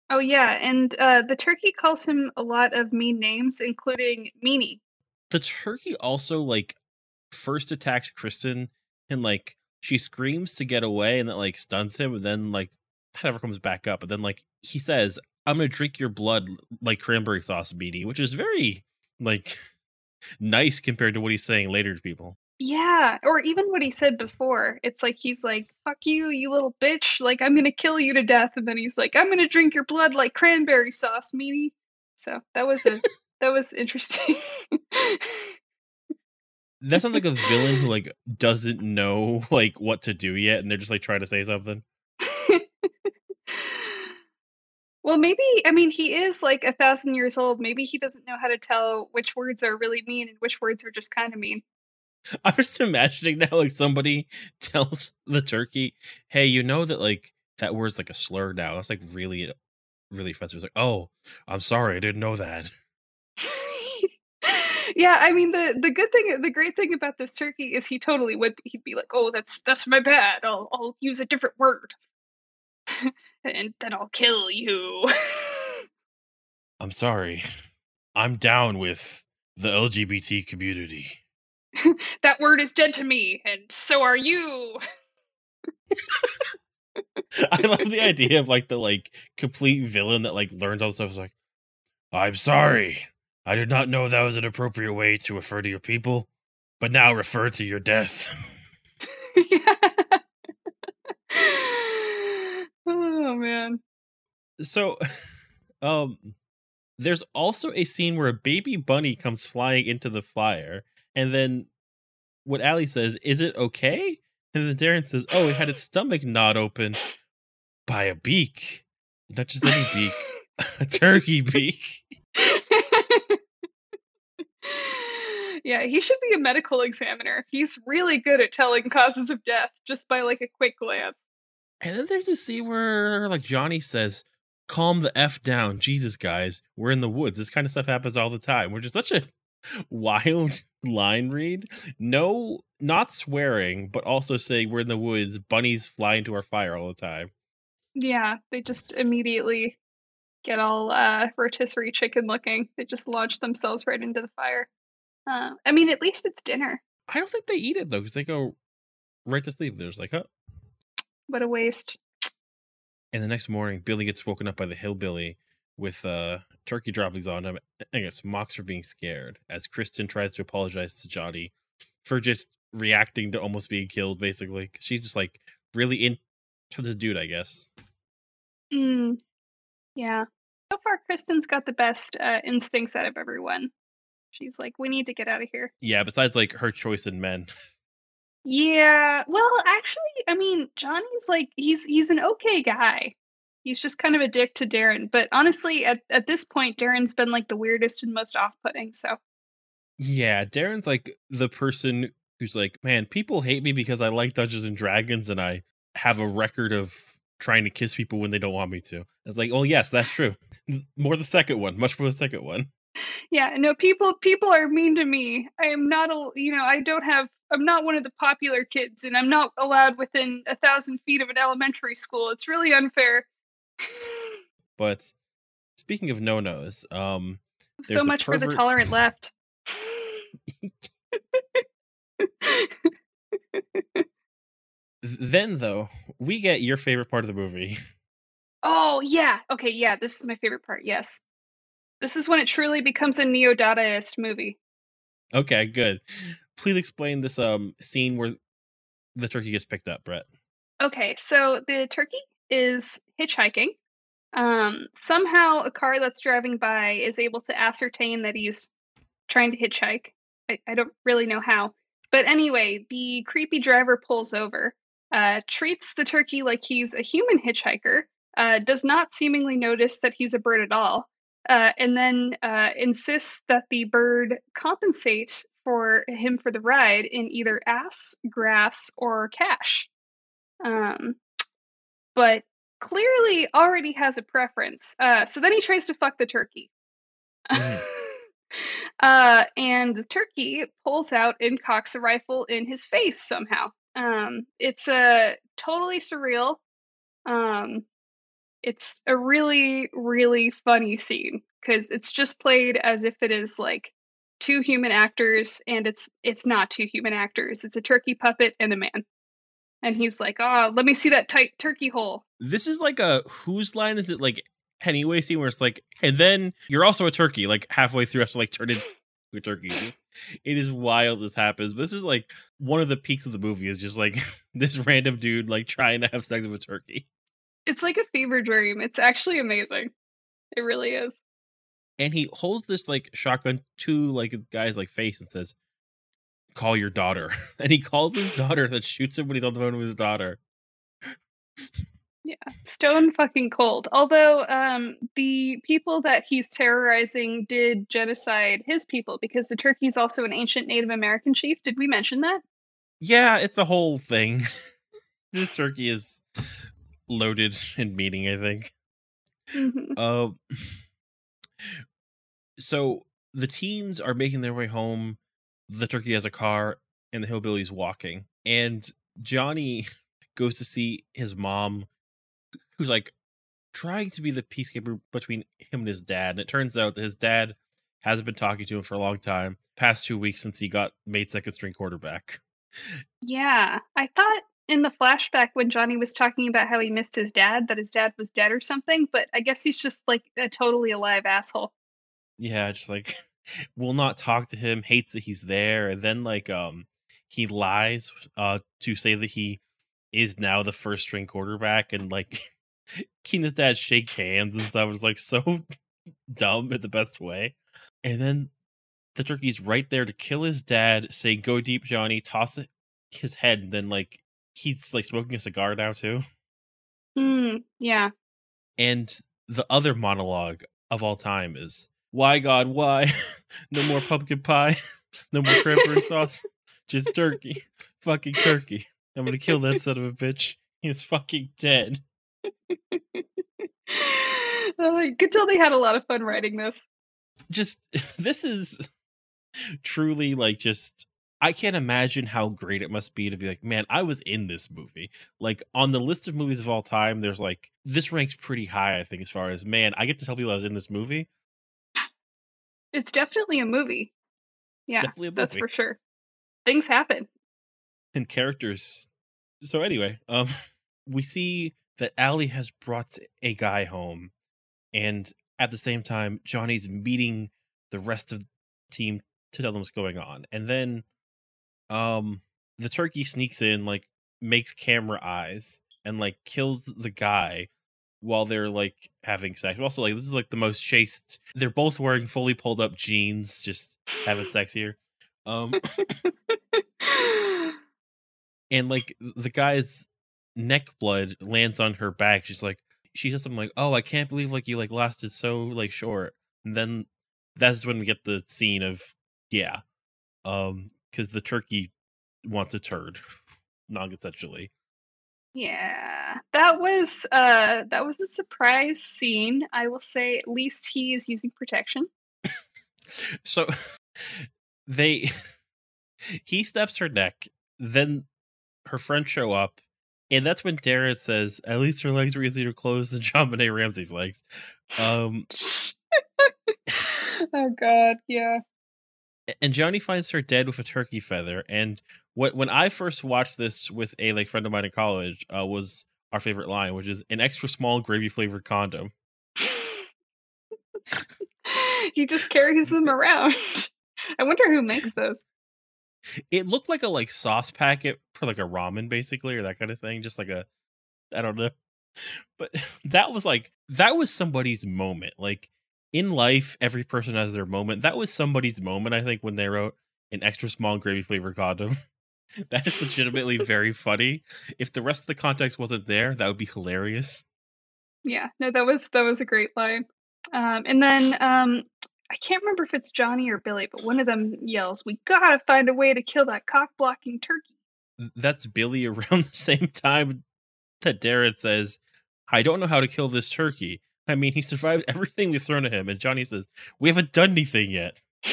Oh yeah, and uh, the turkey calls him a lot of mean names, including Meanie. The turkey also like first attacks Kristen and like she screams to get away and that like stuns him and then like never comes back up. But then like he says, I'm gonna drink your blood like cranberry sauce Meanie, which is very like [LAUGHS] nice compared to what he's saying later to people. Yeah, or even what he said before. It's like he's like, "Fuck you, you little bitch! Like I'm gonna kill you to death," and then he's like, "I'm gonna drink your blood like cranberry sauce, meanie." So that was a [LAUGHS] that was interesting. [LAUGHS] that sounds like a villain who like doesn't know like what to do yet, and they're just like trying to say something. [LAUGHS] well, maybe I mean he is like a thousand years old. Maybe he doesn't know how to tell which words are really mean and which words are just kind of mean. [LAUGHS] I'm just imagining now, like somebody [LAUGHS] tells the turkey, "Hey, you know that like that word's like a slur now. It's like really, really offensive." It's like, "Oh, I'm sorry, I didn't know that." [LAUGHS] yeah, I mean the the good thing, the great thing about this turkey is he totally would. He'd be like, "Oh, that's that's my bad. I'll I'll use a different word, and then I'll kill you." I'm sorry. I'm down with the LGBT community. [LAUGHS] that word is dead to me, and so are you. I love the idea of like the like complete villain that like learns all this stuff. Is like, I'm sorry, I did not know that was an appropriate way to refer to your people, but now refer to your death. [LAUGHS] oh man. So, um, there's also a scene where a baby bunny comes flying into the flyer and then what Allie says, is it okay? And then Darren says, oh, it had its [LAUGHS] stomach gnawed open by a beak. Not just any beak, [LAUGHS] [LAUGHS] a turkey beak. yeah, he should be a medical examiner. He's really good at telling causes of death just by like a quick glance. And then there's a scene where like Johnny says, calm the F down. Jesus, guys, we're in the woods. This kind of stuff happens all the time. We're just such a wild line read. No, not swearing, but also saying we're in the woods. Bunnies fly into our fire all the time. Yeah, they just immediately get all uh, rotisserie chicken looking. They just launch themselves right into the fire. Uh, I mean, at least it's dinner. I don't think they eat it though, because they go right to sleep. There's like, huh? What a waste. And the next morning, Billy gets woken up by the hillbilly with uh, turkey droppings on him and gets mocks for being scared as Kristen tries to apologize to Johnny for just reacting to almost being killed, basically. She's just like really into the dude, I guess. Mm, yeah. So far, Kristen's got the best uh, instincts out of everyone. She's like, we need to get out of here. Yeah, besides like her choice in men. Yeah, well, actually, I mean, Johnny's like he's he's an okay guy he's just kind of a dick to Darren. But honestly, at, at this point, Darren's been like the weirdest and most off putting. So, yeah, Darren's like the person who's like, man, people hate me because I like Dungeons and Dragons and I have a record of trying to kiss people when they don't want me to. It's like, oh, yes, that's true. [LAUGHS] more the second one, much more the second one. Yeah, no, people people are mean to me. I am not a, you know, I don't have I'm not one of the popular kids and I'm not allowed within a thousand feet of an elementary school. It's really unfair. [LAUGHS] But speaking of no nos, um, so much pervert... for the tolerant left. [LAUGHS] then, though, we get your favorite part of the movie. [LAUGHS] Oh yeah, okay, yeah. This is my favorite part. Yes, this is when it truly becomes a neo Dadaist movie. Okay, good. Please explain this um scene where the turkey gets picked up, Brett. Okay, so the turkey is hitchhiking. Um, somehow, a car that's driving by is able to ascertain that he's trying to hitchhike. I, I don't really know how. But anyway, the creepy driver pulls over, uh, treats the turkey like he's a human hitchhiker, uh, does not seemingly notice that he's a bird at all, uh, and then uh, insists that the bird compensate for him for the ride in either ass, grass, or cash. Um, but clearly already has a preference. Uh, so then he tries to fuck the turkey. Mhm. [LAUGHS] uh, and the turkey pulls out and cocks a rifle in his face somehow. Um, it's a totally surreal. Um, it's a really, really funny scene because it's just played as if it is like two human actors, and it's it's not two human actors. It's a turkey puppet and a man. And he's like, "Oh, let me see that tight turkey hole." This is like a whose line is it like Hemingway scene where it's like, and then you're also a turkey, like halfway through has to like turn into [LAUGHS] a turkey. It is wild this happens. But this is like one of the peaks of the movie is just like [LAUGHS] this random dude like trying to have sex with a turkey. It's like a fever dream. It's actually amazing. It really is. And he holds this like shotgun to like guy's like face and says, Call your daughter. [LAUGHS] And he calls his daughter that shoots him when he's on the phone with his daughter. Yeah, stone fucking cold. Although um, the people that he's terrorizing did genocide his people because the turkey's also an ancient Native American chief. Did we mention that? Yeah, it's a whole thing. [LAUGHS] this turkey is loaded in meaning, I think. hmm Uh, [SIGHS] so the teens are making their way home. The turkey has a car, and the hillbilly's walking. And Johnny [LAUGHS] goes to see his mom, who's like trying to be the peacekeeper between him and his dad. And it turns out that his dad hasn't been talking to him for a long time, past two weeks since he got made second string quarterback. Yeah, I thought in the flashback when Johnny was talking about how he missed his dad, that his dad was dead or something. But I guess he's just like a totally alive asshole. yeah just like [LAUGHS] will not talk to him hates that he's there and then like um he lies uh to say that he is now the first string quarterback and like [LAUGHS] Keena's dad shake hands and stuff is like so [LAUGHS] dumb in the best way and then the turkey's right there to kill his dad say go deep johnny toss it his head and then like he's like smoking a cigar now too Mm, yeah. and the other monologue of all time is why god why? [LAUGHS] No more pumpkin pie. [LAUGHS] No more cranberry sauce. Just turkey. [LAUGHS] Fucking turkey. I'm gonna kill that son of a bitch. He's fucking dead. Oh, you could tell they had a lot of fun writing this. just this is truly like just I can't imagine how great it must be to be like, man, I was in this movie. Like on the list of movies of all time, there's like this ranks pretty high, I think, as far as man, I get to tell people I was in this movie. It's definitely a movie. Yeah, Definitely a that's for sure. Things happen. and characters. So anyway, um, [LAUGHS] we see that Allie has brought a guy home, and at the same time, Johnny's meeting the rest of the team to tell them what's going on, and then, um, the turkey sneaks in, like makes camera eyes, and like kills the guy while they're like having sex. Also, like this is like the most chaste. They're both wearing fully pulled up jeans, just having sex here. Um, [LAUGHS] and like the guy's neck blood lands on her back she's like she says something like oh i can't believe like you like lasted so like short and then that's when we get the scene of yeah um because the turkey wants a turd [LAUGHS] non-consensually yeah, that was uh that was a surprise scene. I will say at least he is using protection. [LAUGHS] so [LAUGHS] they [LAUGHS] he steps her neck then her friends show up and that's when Darren says, "At least her legs were easier to close than JonBenét Ramsey's legs." Um, oh god, yeah. And Johnny finds her dead with a turkey feather. And what when I first watched this with a like friend of mine in college, uh, was our favorite line, which is an extra small gravy flavored condom. he just carries them around. I wonder who makes those. It looked like a like sauce packet for like a ramen, basically, or that kind of thing. Just like a, I don't know. But [LAUGHS] that was like that was somebody's moment. Like in life, every person has their moment. That was somebody's moment. I think when they wrote an extra small gravy flavored condom. [LAUGHS] that is legitimately [LAUGHS] very funny. If the rest of the context wasn't there, that would be hilarious. Yeah, no, that was that was a great line. Um, and then um, I can't remember if it's Johnny or Billy, but one of them yells, "We gotta find a way to kill that cock blocking turkey." That's Billy [LAUGHS] around the same time that Darren says, "I don't know how to kill this turkey." I mean, he survived [LAUGHS] everything we've thrown at him, and Johnny says, "We haven't done anything yet." [LAUGHS]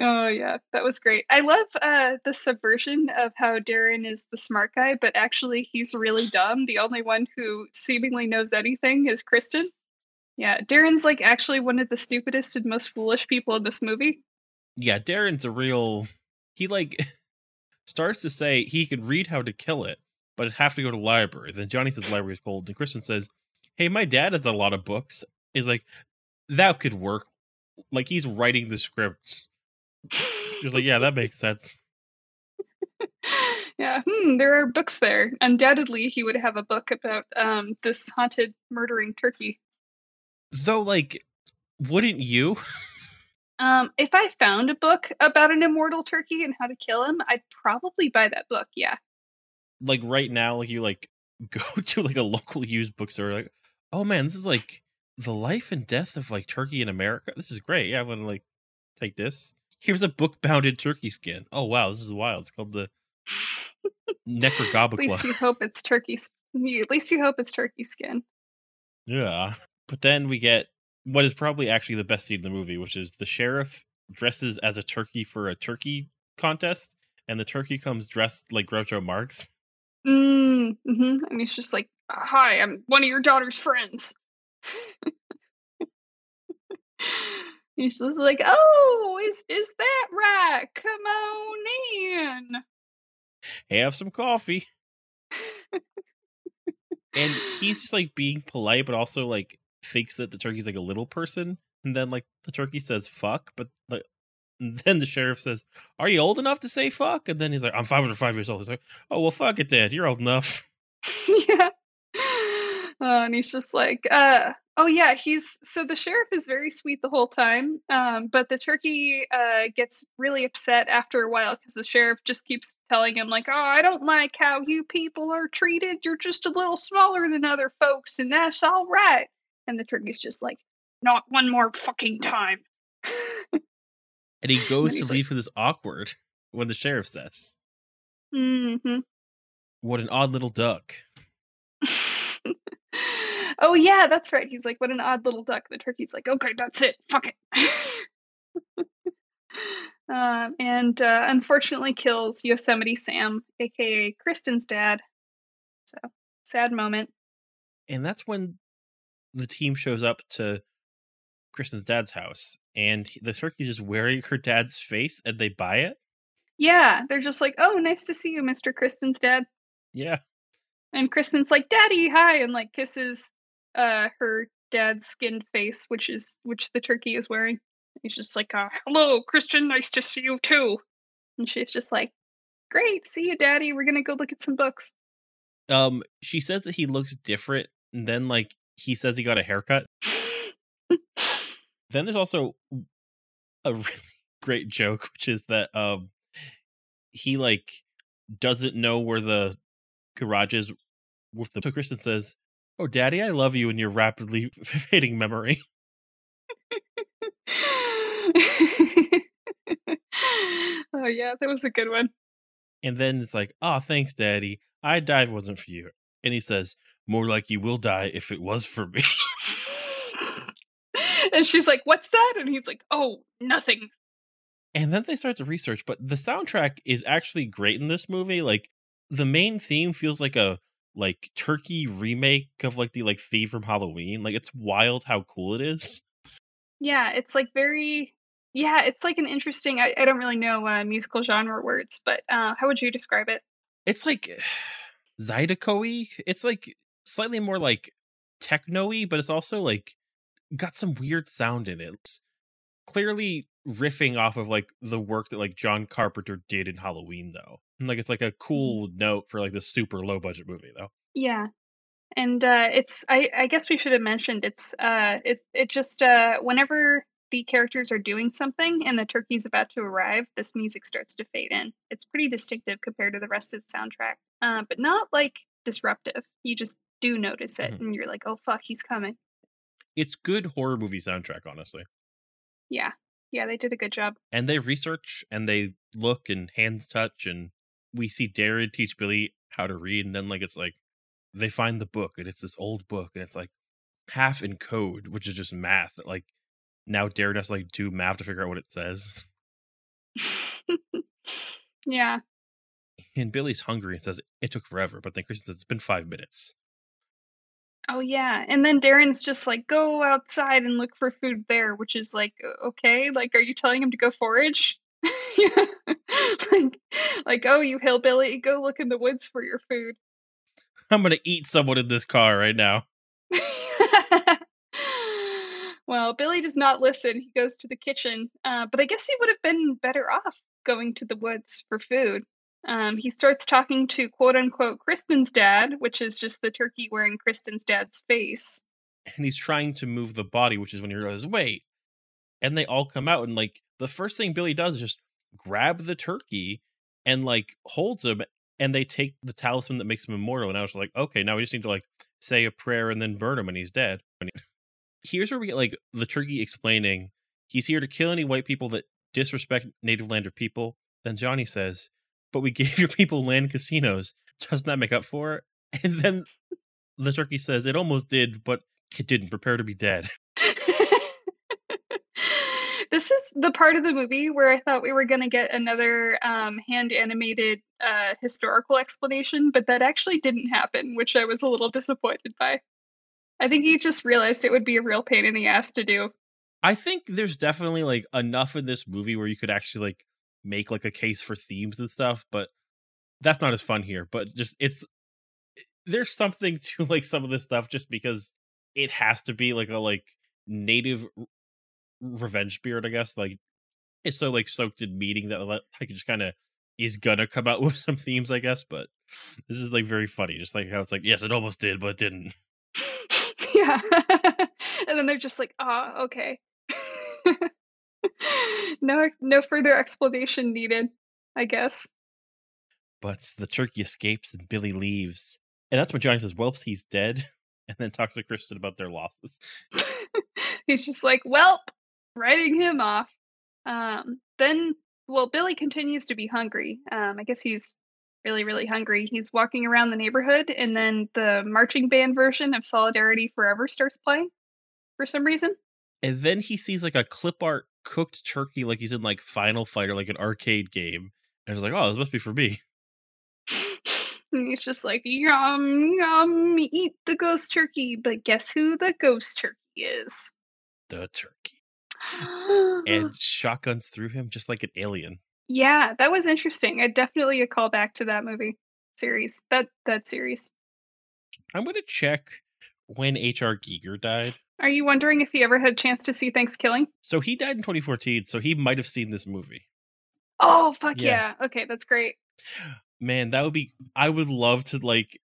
oh yeah, that was great. I love uh, the subversion of how Darren is the smart guy, but actually he's really dumb. The only one who seemingly knows anything is Kristen. Yeah, Darren's like actually one of the stupidest and most foolish people in this movie. Yeah, Darren's a real. He like [LAUGHS] starts to say he could read how to kill it, but have to go to library. Then Johnny says library is cold, and Kristen says, "Hey, my dad has a lot of books." Is like that could work. Like he's writing the script. He's like, yeah, that makes sense. [LAUGHS] yeah, hmm, there are books there. Undoubtedly, he would have a book about um, this haunted murdering turkey. Though, like, wouldn't you? um, if I found a book about an immortal turkey and how to kill him, I'd probably buy that book. Yeah. Like right now, like you like [LAUGHS] go to like a local used bookstore, like, oh man, this is like the life and death of like turkey in America. This is great. Yeah, I'm gonna like take this. Here's a book bounded turkey skin. Oh wow, this is wild. It's called the Necrogobicla. At least you hope it's turkey. At least you hope it's turkey skin. Yeah, but then we get what is probably actually the best scene in the movie, which is the sheriff dresses as a turkey for a turkey contest, and the turkey comes dressed like Groucho Marx. Mm, mm-hmm. And he's just like, "Hi, I'm one of your daughter's friends." [LAUGHS] He's just like, "Oh, is is that right? Come on in. Have some coffee." and he's just like being polite, but also like thinks that the turkey's like a little person. And then like the turkey says "fuck," but like [LAUGHS] then the sheriff says, "Are you old enough to say fuck?" And then he's like, "I'm 505 years old." He's like, "Oh well, fuck it, Dad. You're old enough." [LAUGHS] yeah. Uh, and he's just like, uh, oh yeah, he's so the sheriff is very sweet the whole time, um, but the turkey uh, gets really upset after a while because the sheriff just keeps telling him like, oh, I don't like how you people are treated. You're just a little smaller than other folks, and that's all right. And the turkey's just like, not one more fucking time. [LAUGHS] and he goes and to leave like, with this awkward when the sheriff says, mm-hmm. "What an odd little duck." [LAUGHS] oh yeah, that's right. He's like, what an odd little duck. The turkey's like, okay, that's it. Fuck it. [LAUGHS] um, and uh, unfortunately kills Yosemite Sam, aka Kristen's dad. So sad moment. And that's when the team shows up to Kristen's dad's house, and the turkey's just wearing [LAUGHS] her dad's face, and they buy it. Yeah, they're just like, "Oh, nice to see you, Mister Kristen's dad." Yeah. And Kristen's like, "Daddy, hi," and like kisses uh her dad's skinned face, which is which the turkey is wearing. He's just like, uh, "Hello, Kristen. Nice to see you too." And she's just like, "Great, see you, Daddy. We're gonna go look at some books." Um, she says that he looks different, and then like he says he got a haircut. [LAUGHS] then there's also a [LAUGHS] really great joke, which is that um he like doesn't know where the garage is with the so Kristen says, Oh, Daddy, I love you in your rapidly [LAUGHS] fading memory. [LAUGHS] oh, yeah, that was a good one. And then it's like, Oh, thanks, Daddy. I died wasn't for you. And he says, More like you will die if it was for me. And she's like, What's that? And he's like, Oh, nothing. And then they start to research, but the soundtrack is actually great in this movie. Like, the main theme feels like a like turkey remake of like the like thief from Halloween. Like it's wild how cool it is. Yeah, it's like very yeah, it's like an interesting I, I don't really know uh, musical genre words, but uh how would you describe it? It's like [SIGHS] Zydeco It's like slightly more like techno-y, but it's also like got some weird sound in it. It's clearly riffing off of like the work that like John Carpenter did in Halloween though. And, like it's like a mm-hmm. cool note for like this super low budget movie though. Yeah. And uh it's I I guess we should have mentioned it's uh it it just uh whenever the characters are doing something and the turkey's about to arrive, this music starts to fade in. It's pretty distinctive compared to the rest of the soundtrack. Uh but not like disruptive. You just do notice it Mhm. and you're like, "Oh fuck, he's coming." It's good horror movie soundtrack, honestly. Yeah. Yeah, they did a good job. And they research and they look and hands touch and we see Darren teach Billy how to read and then like it's like they find the book and it's this old book and it's like half in code, which is just math. that, Like now Darren has to like do math to figure out what it says. [LAUGHS] yeah. And Billy's hungry and says it took forever, but then Kristen says it's been five minutes. Oh yeah. And then Darren's just like, "Go outside and look for food there," which is like, "Okay, like are you telling him to go forage?" yeah. [LAUGHS] like like, "Oh, you hillbilly, go look in the woods for your food." I'm gonna eat someone in this car right now. [LAUGHS] well, Billy does not listen. He goes to the kitchen, uh, but I guess he would have been better off going to the woods for food. Um, he starts talking to quote unquote Kristen's dad, which is just the turkey wearing Kristen's dad's face. And he's trying to move the body, which is when he realizes, wait. And they all come out, and like the first thing Billy does is just grab the turkey and like holds him, and they take the talisman that makes him immortal. And I was like, okay, now we just need to like say a prayer and then burn him, and he's dead. [LAUGHS] Here's where we get like the turkey explaining he's here to kill any white people that disrespect native land lander people. Then Johnny says, but we gave your people land casinos. Doesn't that make up for it? And then the turkey says, it almost did, but it didn't. Prepare to be dead. [LAUGHS] this is the part of the movie where I thought we were going to get another um, hand animated uh, historical explanation, but that actually didn't happen, which I was a little disappointed by. I think he just realized it would be a real pain in the ass to do. I think there's definitely like enough in this movie where you could actually like make like a case for themes and stuff, but that's not as fun here. But just it's there's something [LAUGHS] to like some of this stuff just because it has to be like a like native revenge spirit, I guess. Like it's so like soaked in meaning that like it just kind of is gonna come out [LAUGHS] with some themes, I guess. But this is like very funny, just like how it's like, yes, it almost did, but it didn't. [LAUGHS] yeah. and then they're just like, ah, okay. [LAUGHS] no no further explanation needed, I guess. But the turkey escapes and Billy leaves. And that's when Johnny says, Well, he's dead. [LAUGHS] And then talks to Kristen about their losses. [LAUGHS] He's just like, "Welp," writing him off. Um, then, well, Billy continues to be hungry. Um, I guess he's really, really hungry. He's walking around the neighborhood, and then the marching band version of "Solidarity Forever" starts playing for some reason. And then he sees like a clip art cooked turkey, like he's in like Final Fight or like an arcade game. And he's like, Oh, this must be for me. [LAUGHS] And he's just like, "Yum, yum, eat the ghost turkey." But guess who the ghost turkey is? The turkey. And [GASPS] shotguns through him just like an alien. yeah, that was interesting. Uh, definitely a callback to that movie series. That that series. I'm gonna check when H.R. Giger died. Are you wondering if he ever had a chance to see ThanksKilling? So he died in 2014, so he might have seen this movie. Oh fuck Yeah. yeah. Okay, that's great. Man, that would be I would love to like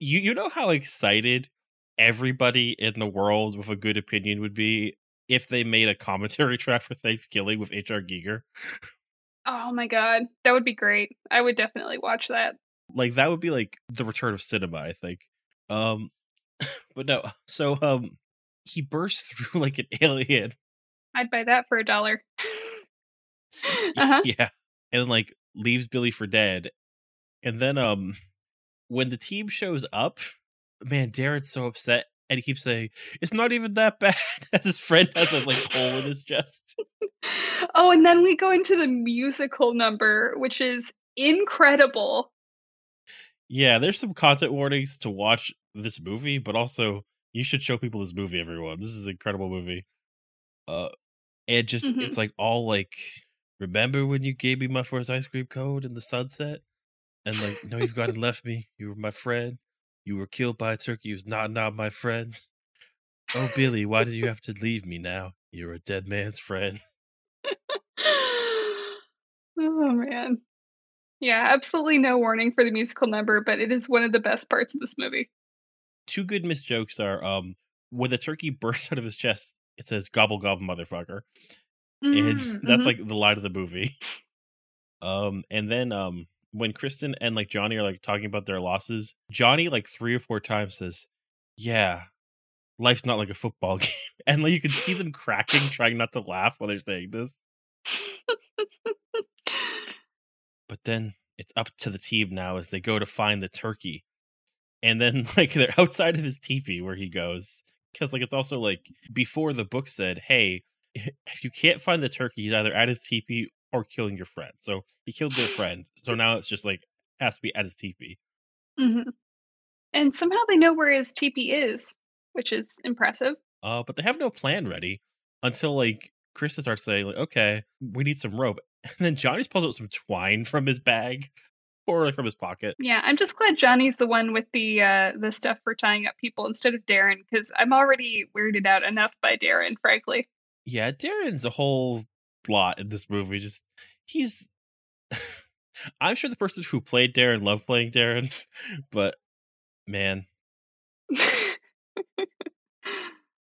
you you know how excited everybody in the world with a good opinion would be if they made a commentary [LAUGHS] track for ThanksKilling with HR Giger. Oh my god, that would be great. I would definitely watch that. Like that would be like the return of cinema, I think. Um [LAUGHS] but no, so um he bursts [LAUGHS] through like an alien. I'd buy that for a dollar. [LAUGHS] uh-huh. Yeah. And like leaves Billy for dead. And then um when the team shows up, man, Darren's so upset and he keeps saying, It's not even that bad as his friend has a like hole in his chest. Oh, and then we go into the musical number, which is incredible. Yeah, there's some content warnings to watch this movie, but also you should show people this movie, everyone. This is an incredible movie. Uh and just Mhm. it's like all like remember when you gave me my first ice cream cone in the sunset? And like, no, you've gone and [LAUGHS] left me. You were my friend. You were killed by a turkey who's not not my friend. Oh Billy, why did you have to leave me now? You're a dead man's friend. [LAUGHS] oh man. Yeah, absolutely no warning for the musical number, but it is one of the best parts of this movie. Two good missed jokes are um when the turkey [LAUGHS] bursts out of his chest, it says gobble gobble motherfucker. and Mm, [LAUGHS] that's mhm. like the line of the movie. [LAUGHS] Um, and then um, when Kristen and like Johnny are like talking about their losses, Johnny like three or four times says, "Yeah, life's not like a football game," and like you can see them cracking, trying not to laugh while they're saying this. But then it's up to the team now as they go to find the turkey, and then [LAUGHS] like they're outside of his teepee where he goes because like it's also like before the book said, "Hey, if you can't find the turkey, he's either at his teepee or killing your friend." So he killed their friend, so now it's just like has to be at his teepee. hmm And somehow they know where his teepee is, which is impressive. Uh, but they have no plan ready until like Krista starts saying, like, okay, we need some rope. [LAUGHS] And then Johnny's pulls out some twine from his bag or like from his pocket. Yeah, I'm just glad Johnny's the one with the uh, the stuff for tying up people instead of Darren because I'm already weirded out enough by Darren, frankly. Yeah, Darren's a whole lot in this movie. Just he's [LAUGHS] I'm sure the person who played Darren loved playing Darren, [LAUGHS] but man,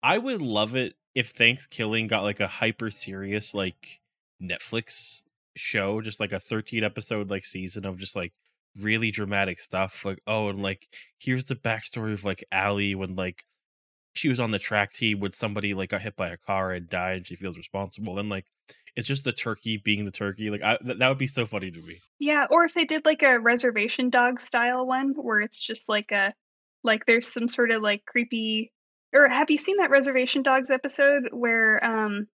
I would love it if ThanksKilling got like a hyper serious like Netflix show, just like a 13 episode like season of just like really dramatic stuff. Like, oh, and like here's the backstory of like Allie when like she was on the track team when somebody like got hit by a car and died and she feels responsible. And like it's just the turkey being the turkey. Like I, th- that would be so funny to me. Yeah, or if they did like a reservation dog style one where it's just like a like there's some sort of like creepy or have you seen that reservation dogs episode where um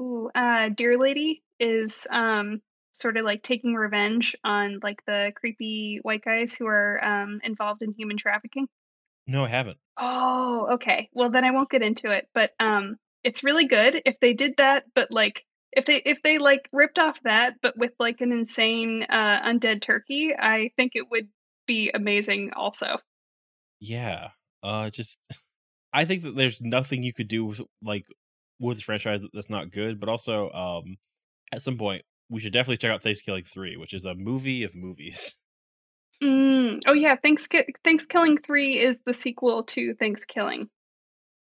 ooh uh Deer Lady is um sort of like taking revenge on like the creepy white guys who are um involved in human trafficking? No, I haven't. Oh, okay. Well, then I won't get into it, but um it's really good if they did that but like if they if they like ripped off that but with like an insane uh undead turkey, I think it would be amazing also. Yeah. Uh just [LAUGHS] I think that there's nothing you could do with like with the franchise that's not good, but also um at some point we should definitely check out ThanksKilling 3, which is a movie of movies. [LAUGHS] Mm. Oh yeah, Thanks ThanksKilling 3 is the sequel to ThanksKilling.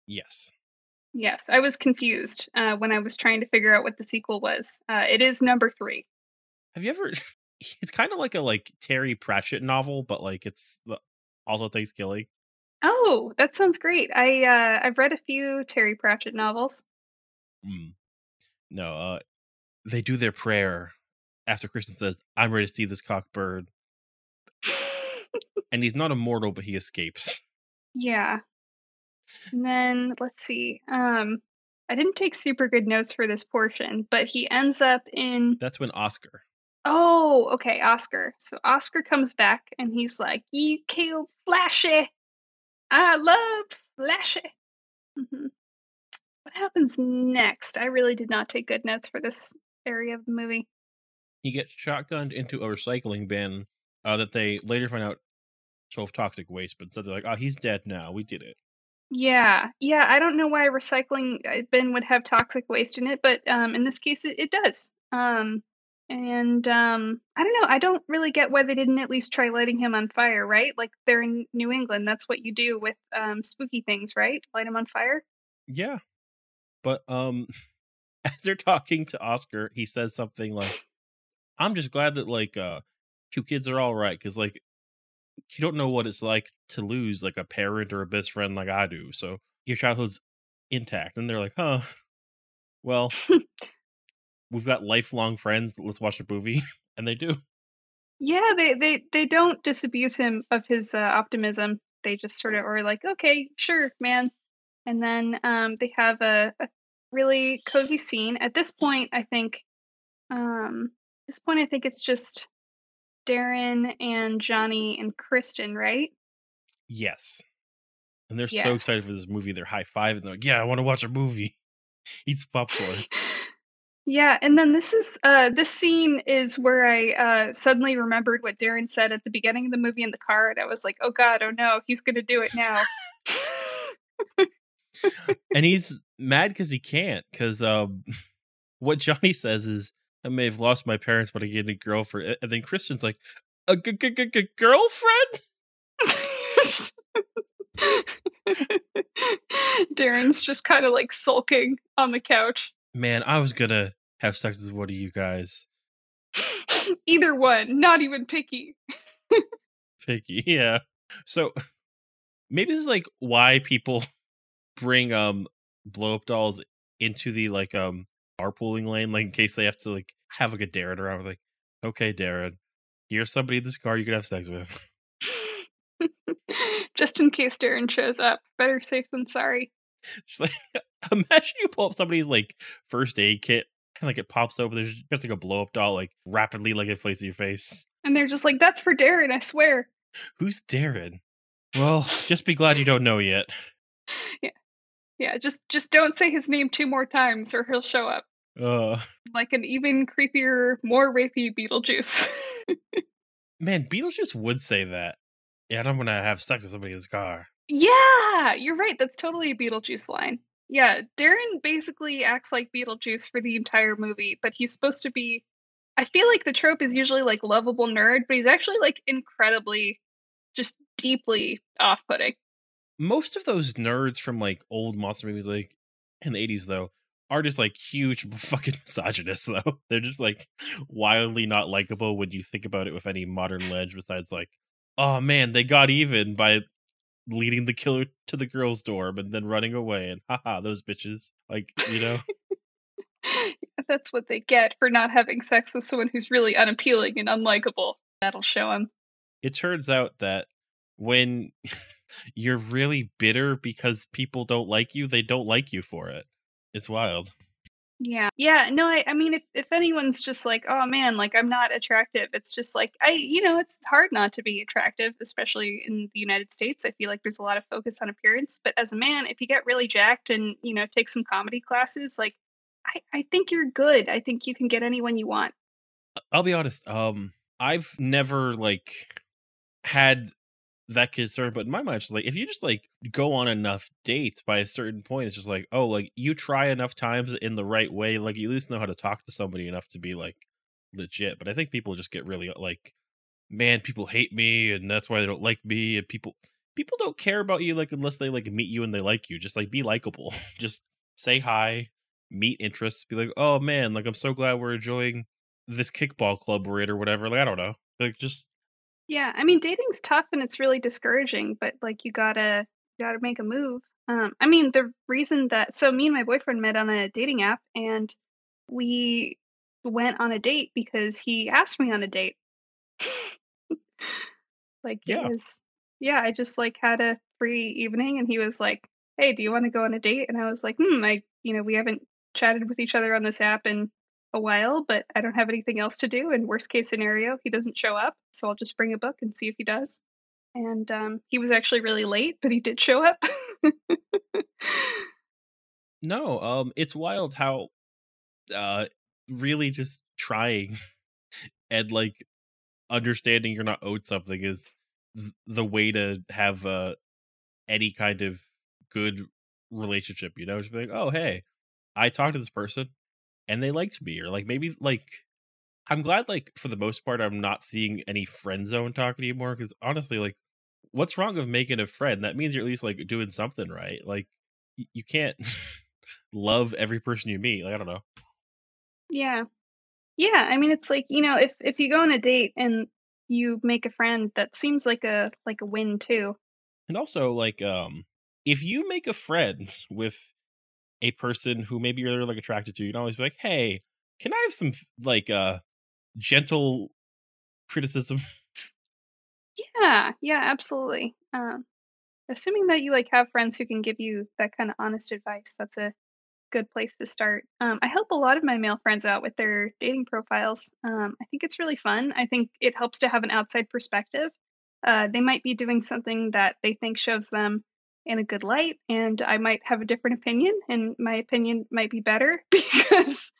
Yes. Yes, I was confused uh, when I was trying to figure out what the sequel was. Uh, it is number 3. Have you ever [LAUGHS] it's kind of like a like Terry Pratchett novel, but like it's also Thanksgiving. Oh, that sounds great. I uh, I've read a few Terry Pratchett novels. Mm. No, uh they do their prayer after Kristen says, I'm ready to see this cock bird. And he's not immortal, but he escapes. Yeah. And then let's see. Um I didn't take super good notes for this portion, but he ends up in That's when Oscar. Oh, okay, Oscar. So Oscar comes back and he's like, "You killed Flashy. I love Flashy." hmm What happens next? I really did not take good notes for this area of the movie. He gets shotgunned into a recycling bin uh, that they later find out of toxic waste, but so they're like, oh, he's dead now. We did it. Yeah, yeah. I don't know why a recycling uh, bin would have toxic waste in it, but um, in this case, it, it does. Um, and um, I don't know. I don't really get why they didn't at least try lighting him on fire, right? Like they're in New England. That's what you do with um, spooky things, right? Light him on fire. Yeah. But um [LAUGHS] as they're talking to Oscar, he says something like, I'm just glad that like uh two kids are all right, because like you don't know what it's like to lose like a parent or a best friend like I do. So your childhood's intact. And they're like, huh. Well, [LAUGHS] we've got lifelong friends. Let's watch a movie. [LAUGHS] And they do. Yeah, they they they don't disabuse him of his uh, optimism. They just sort of are like, okay, sure, man. And then um, they have a, a really cozy scene. At this point, I think, um, at this point, I think it's just Darren and Johnny and Kristen, right? Yes. And they're so excited for this movie. They're high five And they're like, yeah, I want to watch a movie. [LAUGHS] Eats popcorn. [LAUGHS] Yeah, and then this is uh this scene is where I uh suddenly remembered what Darren said at the beginning of the movie in the car, and I was like, oh god, oh no, he's gonna do it now. [LAUGHS] and he's mad because he can't. Because um, [LAUGHS] what Johnny says is, "I may have lost my parents, but I get a girlfriend." And then Kristen's like, "A g- g- g- g- girlfriend?" [LAUGHS] Darren's just kind of like sulking on the couch. Man, I was gonna have sex with one of you guys. [LAUGHS] Either one, not even picky. Picky, yeah. So maybe this is like why people bring um blow up dolls into the like um carpooling lane, like in case they have to like have like a Darren around. Like, okay, Darren, here's somebody in this car you could have sex with. [LAUGHS] Just in case Darren shows up. Better safe than sorry. Just like [LAUGHS] imagine you pull up somebody's like first aid kit and like it pops open. There's just like a blow up doll like rapidly like inflates your face. And they're just like, that's for Darren, I swear. Who's Darren? Well, just be glad you don't know yet. [LAUGHS] Yeah. Yeah, just just don't say his name two more times or he'll show up. Uh Like an even creepier, more rapey Beetlejuice. [LAUGHS] man, Beetlejuice would say that. Yeah, I don't want to have sex with somebody in this car. yeah, you're right. That's totally a Beetlejuice line. Yeah, Darren basically acts like Beetlejuice for the entire movie, but he's supposed to be I feel like the trope is usually like lovable nerd, but he's actually like incredibly just deeply off-putting. Most of those nerds from like old monster movies, like in the 80s, though, are just like huge [LAUGHS] fucking misogynists, though. [LAUGHS] They're just like wildly not likable when you think about it with any modern ledge, besides like, oh man, they got even by leading the killer to the girl's dorm and then running away and haha, those bitches. Like, you know? [LAUGHS] That's what they get for not having sex with someone who's really unappealing and unlikable. That'll show them. it turns out that when you're really bitter because people don't like you, they don't like you for it. It's wild. Yeah. Yeah. No, I, I mean, if, if anyone's just like, oh man, like I'm not attractive, it's just like, I, you know, it's hard not to be attractive, especially in the United States. I feel like there's a lot of focus on appearance. But as a man, if you get really jacked and, you know, take some comedy classes, like, I, I think you're good. I think you can get anyone you want. I'll be honest. Um, I've never like had that concern, but in my mind, it's like if you just like go on enough dates by a certain point, it's just like, oh, like you try enough times in the right way, like you at least know how to talk to somebody enough to be like legit. But I think people just get really uh, like, man, people hate me, and that's why they don't like me, and people people don't care about you like unless they like meet you and they like you. Just like be likable. [LAUGHS] just say hi, meet interests, be like, oh man, like I'm so glad we're enjoying this kickball club we're in or whatever. Like I don't know, like just Yeah, I mean, dating's tough and it's really discouraging, but like you gotta you gotta make a move. Um, I mean, the reason that so me and my boyfriend met on a dating app and we went on a date because he asked me on a date. [LAUGHS] like Yeah. was yeah, I just like had a free evening and he was like, Hey, do you want to go on a date? And I was like, hmm, I you know, we haven't chatted with each other on this app in a while, but I don't have anything else to do. And worst case scenario, he doesn't show up. So I'll just bring a book and see if he does. And um, he was actually really late, but he did show up. no. Um, it's wild how uh really just trying [LAUGHS] and like understanding you're not owed something is th- the way to have uh any kind of good relationship. You know, just be like, oh hey, I talked to this person and they liked me, or like maybe like. I'm glad, like for the most part, I'm not seeing any friend zone talk anymore. Because honestly, like, what's wrong with making a friend? That means you're at least like doing something right. Like, y- you can't [LAUGHS] love every person you meet. Like, I don't know. yeah. Yeah. I mean, it's like, you know, if, if you go on a date and you make a friend, that seems like a like a win too. And also, like, um, if you make a friend with a person who maybe you're like attracted to, you can always be like, "Hey, can I have some like uh gentle criticism?" Yeah. Yeah, absolutely. Um, assuming that you like have friends who can give you that kind of honest advice, that's a good place to start. Um, I help a lot of my male friends out with their dating profiles. Um, I think it's really fun. I think it helps to have an outside perspective. Uh, they might be doing something that they think shows them in a good light, and I might have a different opinion, and my opinion might be better [LAUGHS] because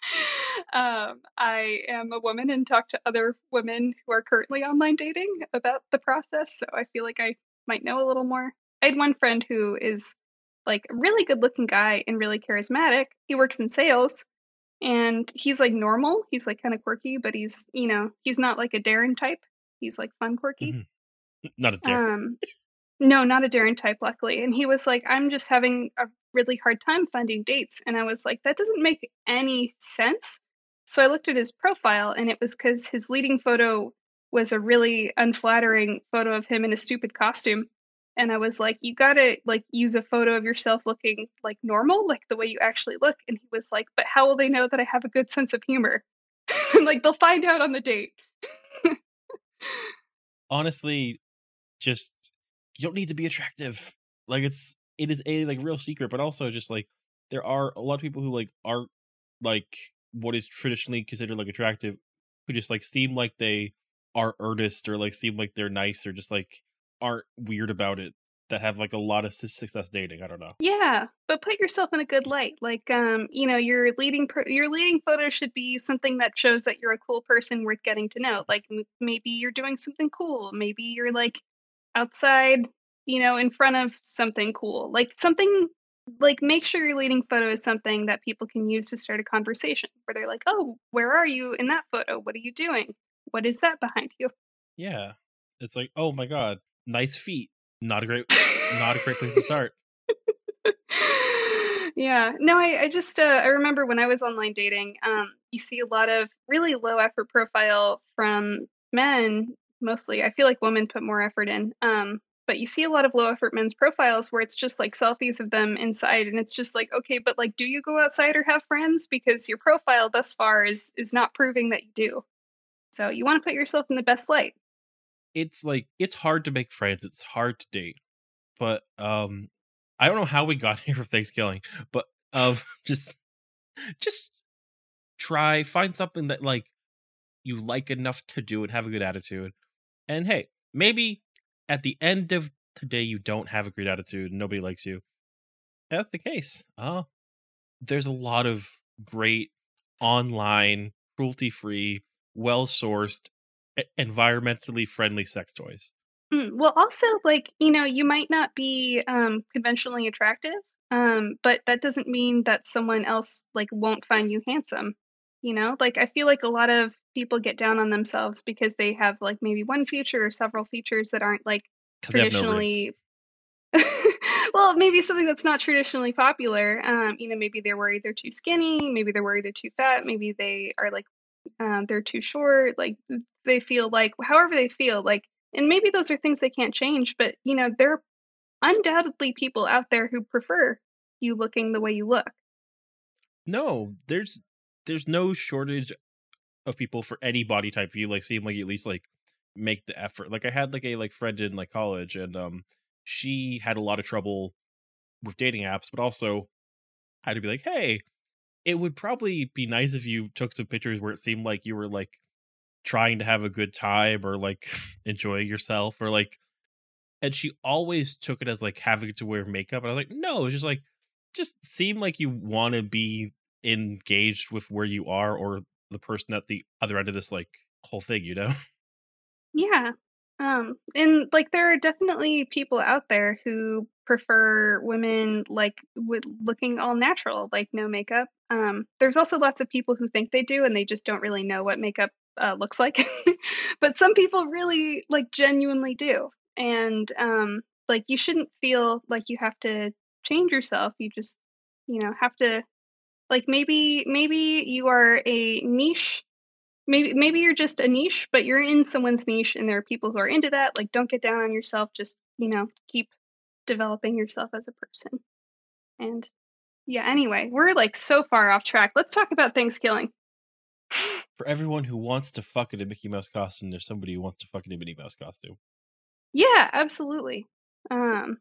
um, I am a woman and talk to other women who are currently online dating about the process. So I feel like I might know a little more. I had one friend who is like a really good looking guy and really charismatic. He works in sales and he's like normal. He's like kind of quirky, but he's, you know, he's not like a Darren type. He's like fun quirky. Mhm. Not a dare. Um, no, not a Darren type, luckily. And he was like, I'm just having a really hard time finding dates. And I was like, that doesn't make any sense. So I looked at his profile, and it was because his leading photo was a really unflattering photo of him in a stupid costume. And I was like, you gotta like use a photo of yourself looking like normal, like the way you actually look. And he was like, but how will they know that I have a good sense of humor? [LAUGHS] like they'll find out on the date. [LAUGHS] Honestly, just you don't need to be attractive. Like it's it is a like real secret, but also just like there are a lot of people who like aren't like what is traditionally considered like attractive who just like seem like they are earnest or like seem like they're nice or just like aren't weird about it that have like a lot of success dating. I don't know. Yeah, but put yourself in a good light. Like, um, you know, your leading pro- your leading photo should be something that shows that you're a cool person worth getting to know. Like, m- maybe you're doing something cool. Maybe you're like outside, you know, in front of something cool. Like something like make sure your leading photo is something that people can use to start a conversation where they're like, "Oh, where are you in that photo? What are you doing? What is that behind you?" Yeah. It's like, "Oh my god, nice feet." Not a great not a great place to start. [LAUGHS] yeah. No, I, I just uh, I remember when I was online dating, um, you see a lot of really low effort profile from men mostly. I feel like women put more effort in. Um, but you see a lot of low effort men's profiles where it's just like selfies of them inside and it's just like okay but like do you go outside or have friends because your profile thus far is is not proving that you do so you want to put yourself in the best light It's like it's hard to make friends. It's hard to date. But um I don't know how we got [LAUGHS] here for Thanksgiving, but um [LAUGHS] just just try find something that like you like enough to do and have a good attitude. And hey, maybe at the end of the day you don't have a great attitude nobody likes you. That's the case. Uh there's a lot of great online, cruelty free, well sourced, environmentally friendly sex toys. Mm, well also like you know you might not be um conventionally attractive um but that doesn't mean that someone else like won't find you handsome you know like i feel like a lot of people get down on themselves because they have like maybe one feature or several features that aren't like have no traditionally [LAUGHS] well maybe something that's not traditionally popular um you know maybe they're worried they're too skinny maybe they're worried they're too fat maybe they are like um, they're too short like they feel like however they feel like and maybe those are things they can't change but you know there are undoubtedly people out there who prefer you looking the way you look. No, there's there's no shortage of people for any body type. You like seem like at least like make the effort. Like I had like a like friend in like college and um she had a lot of trouble with dating apps, but also had to be like, hey, it would probably be nice if you took some pictures where it seemed like you were like trying to have a good time or like [LAUGHS] enjoying yourself or like and she always took it as like having to wear makeup and i was like no it's just like just seem like you want to be engaged with where you are or the person at the other end of this like whole thing you know [LAUGHS] Yeah. Um, and like there are definitely people out there who prefer women like with looking all natural, like no makeup. Um, there's also lots of people who think they do and they just don't really know what makeup uh, looks like. [LAUGHS] but some people really like genuinely do. And um, like you shouldn't feel like you have to change yourself. You just, you know, have to like maybe maybe you are a niche maybe maybe you're just a niche but you're in someone's niche and there are people who are into that like don't get down on yourself just you know keep developing yourself as a person. And yeah anyway we're like so far off track. Let's talk about thanksgiving. [LAUGHS] For everyone who wants to fuck in a mickey mouse costume there's somebody who wants to fuck in a minnie mouse costume. Yeah absolutely. Um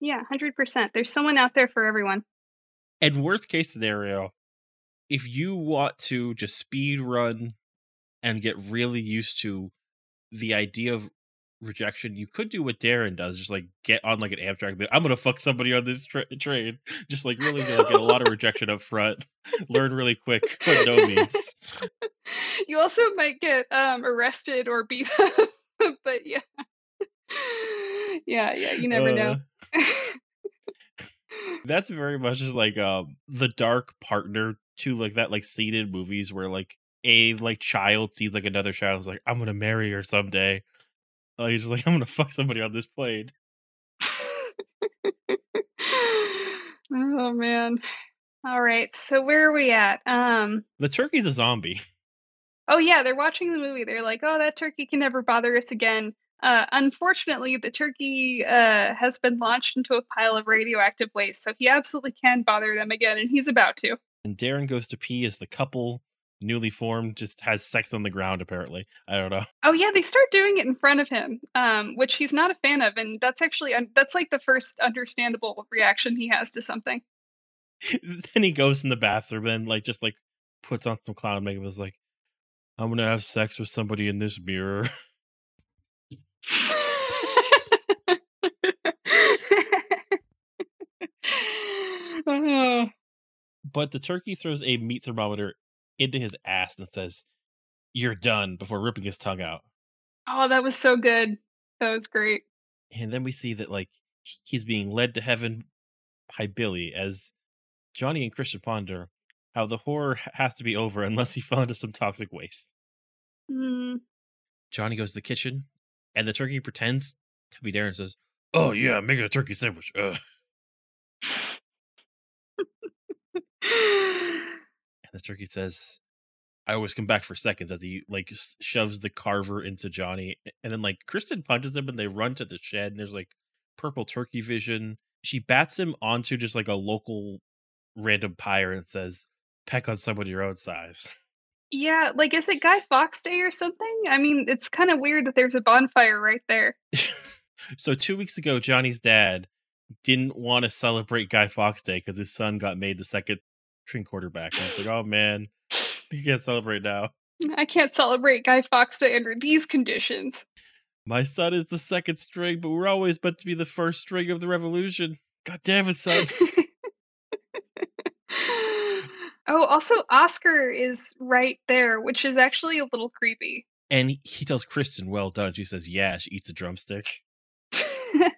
yeah 100% there's someone out there for everyone and worst case scenario if you want to just speed run and get really used to the idea of rejection, you could do what Darren does, just like get on like an Amtrak. be I'm gonna fuck somebody on this tra- train, just like really get a lot of rejection up front, learn really quick what no means. [LAUGHS] you also might get um arrested or beat up [LAUGHS] but yeah [LAUGHS] yeah yeah you never know Uh, That's very much just like um the dark partner to like that like seated movies where like a like child sees like another child is like I'm gonna marry her someday. Like just like [LAUGHS] I'm gonna fuck somebody on this plane. [LAUGHS] oh man All right. So where are we at? Um The turkey's a zombie. Oh yeah, they're watching the movie. They're like, "Oh, that turkey can never bother us again." Uh, unfortunately, the turkey uh, has been launched into a pile of radioactive waste, so he absolutely can bother them again, and he's about to. And Darren goes to pee as the couple, newly formed, just has sex on the ground. Apparently, I don't know. Oh yeah, they start doing it in front of him, um, which he's not a fan of, and that's actually that's like the first understandable reaction he has to something. [LAUGHS] then he goes in the bathroom and like just like puts on some clown makeup. And is like, I'm gonna have sex with somebody in this mirror. [LAUGHS] [LAUGHS] [LAUGHS] but the turkey throws a meat thermometer into his ass and says, You're done before ripping his tongue out. Oh, that was so good. That was great. And then we see that like he's being led to heaven by Billy as Johnny and Kristen ponder how the horror has to be over unless he [LAUGHS] fell into some toxic waste. Mm. Johnny goes to the kitchen and the turkey pretends to be Darren and says, Oh yeah, I'm making a turkey sandwich. Ugh. [LAUGHS] and the turkey says, I always come back for seconds as he like shoves the carver into Johnny. And then like Kristen punches him and they run to the shed and there's like purple turkey vision. She bats him onto just like a local random pyre and says, Peck on someone your own size. Yeah, like is it Guy Fawkes Day or something? I mean, it's kind of weird that there's a bonfire right there. [LAUGHS] so two weeks ago, Johnny's dad didn't want to celebrate Guy Fawkes Day because his son got made the second string quarterback. And he's like, "Oh man, you can't celebrate now. I can't celebrate Guy Fawkes Day under these conditions." My son is the second string, but we're always meant to be the first string of the revolution. God damn it, son. [LAUGHS] Oh, also Oscar is right there, which is actually a little creepy. And he, he tells Kristen, "Well done." She says, "Yeah." She eats a drumstick. [LAUGHS] oh,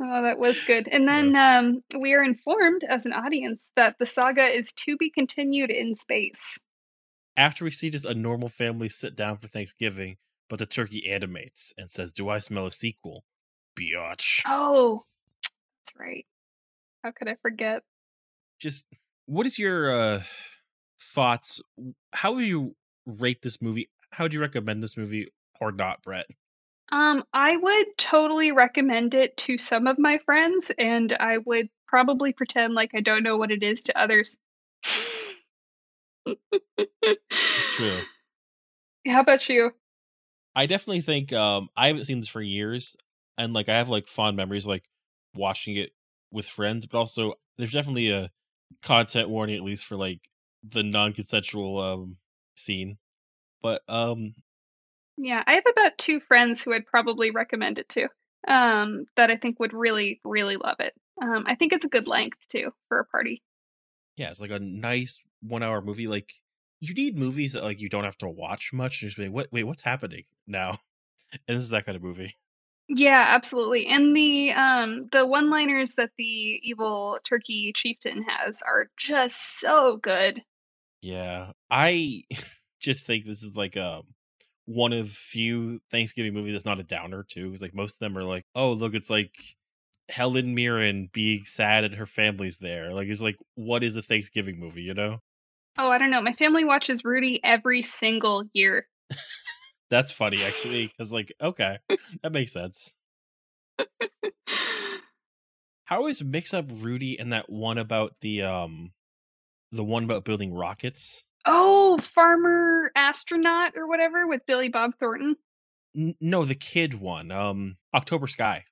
that was good. And then yeah. um, we are informed as an audience that the saga is to be continued in space. After we see just a normal family sit down for Thanksgiving, but the turkey animates and says, "Do I smell a sequel?" Biatch. Oh, [TSK] that's right. How could I forget? Just what is your uh thoughts? How would you rate this movie? How would you recommend this movie or not, Brett? Um, I would totally recommend it to some of my friends, and I would probably pretend like I don't know what it is to others. True. How about you? I definitely think um I haven't seen this for years, and like I have like fond memories like watching it with friends, but also there's definitely a content warning at least for like the non-consensual um scene. But um yeah, I have about two friends who I'd probably recommend it to. Um that I think would really really love it. Um I think it's a good length too for a party. Yeah, it's like a nice 1-hour movie like you need movies that like you don't have to watch much and just be like, what wait, what's happening now? [LAUGHS] And this is that kind of movie. Yeah, absolutely. And the um the one-liners that the evil turkey chieftain has are just so good. Yeah. I [LAUGHS] just think this is like um one of few Thanksgiving movies that's not a downer too. Because like most of them are like, oh look, it's like Helen Mirren being sad and her family's there. Like it's like, what is a Thanksgiving movie, you know? Oh, I don't know. My family watches Rudy every single year. [LAUGHS] That's funny actually, [LAUGHS] because like, okay, that makes sense. [LAUGHS] How always mix up Rudy and that one about the um the one about building rockets? Oh, Farmer Astronaut or whatever with Billy Bob Thornton. N- no, the kid one. Um October Sky.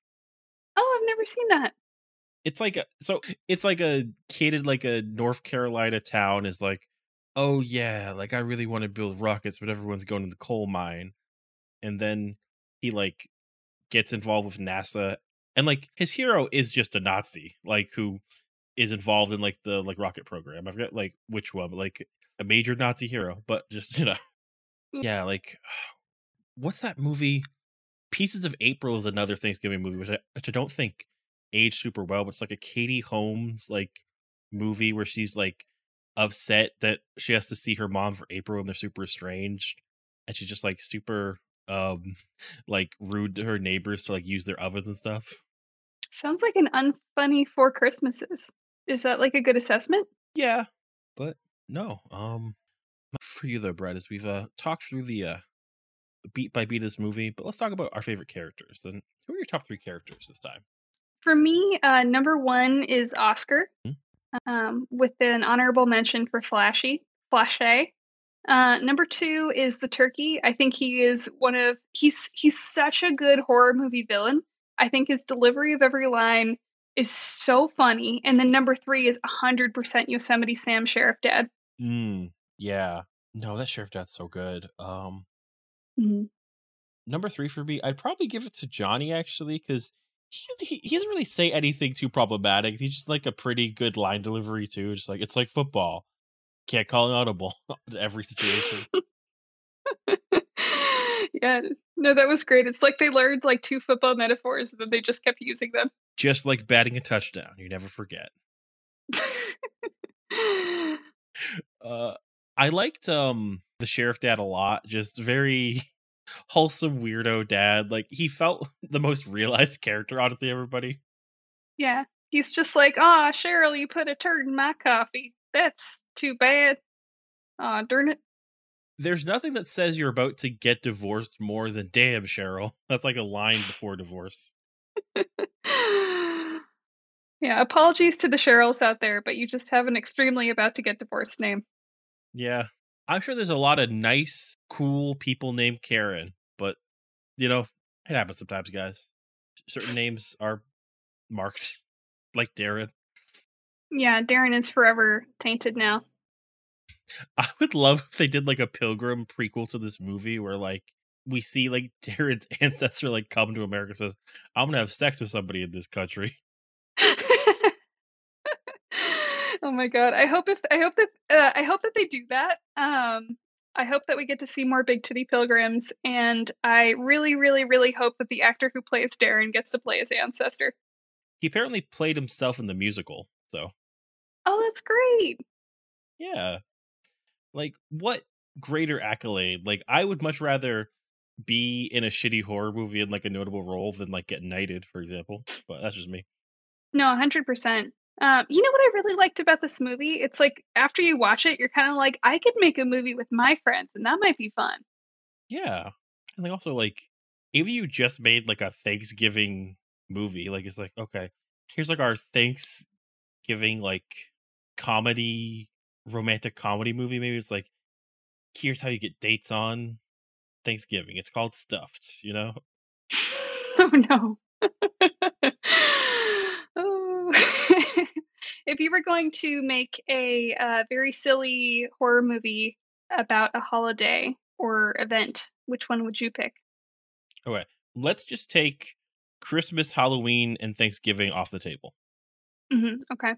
Oh, I've never seen that. It's like a so it's like a kid in like a North Carolina town is like, "Oh yeah, like I really want to build rockets, but everyone's going to the coal mine." And then he like gets involved with NASA and like his hero is just a Nazi, like who is involved in like the like rocket program. I forget like which one, but like a major Nazi hero, but just [LAUGHS] you know, mm. yeah, like [SIGHS] what's that movie? Pieces of April is another Thanksgiving movie, which I, which I don't think aged super well, but it's like a Katie Holmes like movie where she's like upset that she has to see her mom for April and they're super estranged, and she's just like super um [LAUGHS] like rude to her neighbors to like use their ovens and stuff. Sounds like an unfunny four Christmases. Is that like a good assessment? Yeah, but no. Um, for you though, Brett, as we've uh, talked through the uh, beat by beat of this movie, but let's talk about our favorite characters. Then, who are your top three characters this time? For me, uh, number one is Oscar, Hmm. Um, with an honorable mention for Flashy, Flashay. Uh, number two is the turkey. I think he is one of he's he's such a good horror movie villain. I think his delivery of every line is so funny. And then number three is hundred percent Yosemite Sam Sheriff Dad. Mm, yeah. No, that sheriff dad's so good. Um, Mhm. number three for me, I'd probably give it to Johnny actually, because he, he he doesn't really say anything too problematic. He's just like a pretty good line delivery too. Just like it's like football, can't call an audible [LAUGHS] in every situation. [LAUGHS] yeah, no, that was great. It's like they learned like two football metaphors and then they just kept using them. just like batting a touchdown, you never forget. [LAUGHS] Uh, I liked um the sheriff dad a lot. Just very wholesome weirdo dad. Like he felt [LAUGHS] the most realized character, honestly. Everybody. yeah, he's just like, "Ah, Cheryl, you put a turd in my coffee. That's too bad. Aw, darn it." There's nothing that says you're about to get divorced more than damn Cheryl. That's like a line before divorce. [LAUGHS] yeah, apologies to the Cheryls out there, but you just have an extremely about to get divorced name. Yeah. I'm sure there's a lot of nice, cool people named Karen, but you know, it happens sometimes, guys. Certain names are marked, [LAUGHS] like Darren. Yeah, Darren is forever tainted now. [LAUGHS] I would love if they did like a pilgrim prequel to this movie where like we see like [LAUGHS] Darren's ancestor like come to America and says, I'm gonna have sex with somebody in this country. Oh my god! I hope if I hope that uh, I hope that they do that. Um, I hope that we get to see more big titty pilgrims, and I really, really, really hope that the actor who plays Darren gets to play his ancestor. He apparently played himself in the musical, so Oh, that's great! yeah. Like what greater accolade? Like I would much rather be in a shitty horror movie in like a notable role than like get knighted, for example. But that's just me. No, hundred percent. Um, you know what I really liked about this movie? It's like after you watch it, you're kind of like, I could make a movie with my friends, and that might be fun. Yeah. And like also like if you just made like a Thanksgiving movie, like it's like, okay, here's like our Thanksgiving like comedy romantic comedy movie, maybe it's like here's how you get dates on Thanksgiving. It's called stuffed, you know? [LAUGHS] oh no. [LAUGHS] oh. If you were going to make a uh, very silly horror movie about a holiday or event, which one would you pick? Okay. Let's just take Christmas, Halloween, and Thanksgiving off the table. hmm Okay.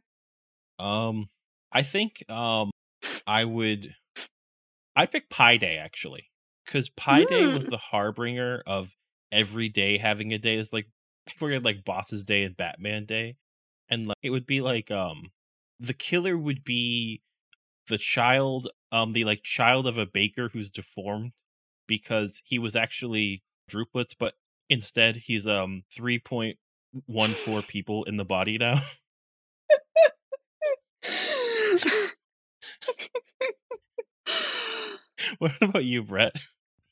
Um I think um I would I'd pick Pie Day actually. Because Pie Day was Mm. the harbinger of every day having a day. It's like [LAUGHS] people get like Boss's Day and Batman Day. And like it would be like um the killer would be the child um the like child of a baker who's deformed because he was actually druplets, but instead he's um three point one four [LAUGHS] people in the body now. [LAUGHS] [LAUGHS] what about you, Brett?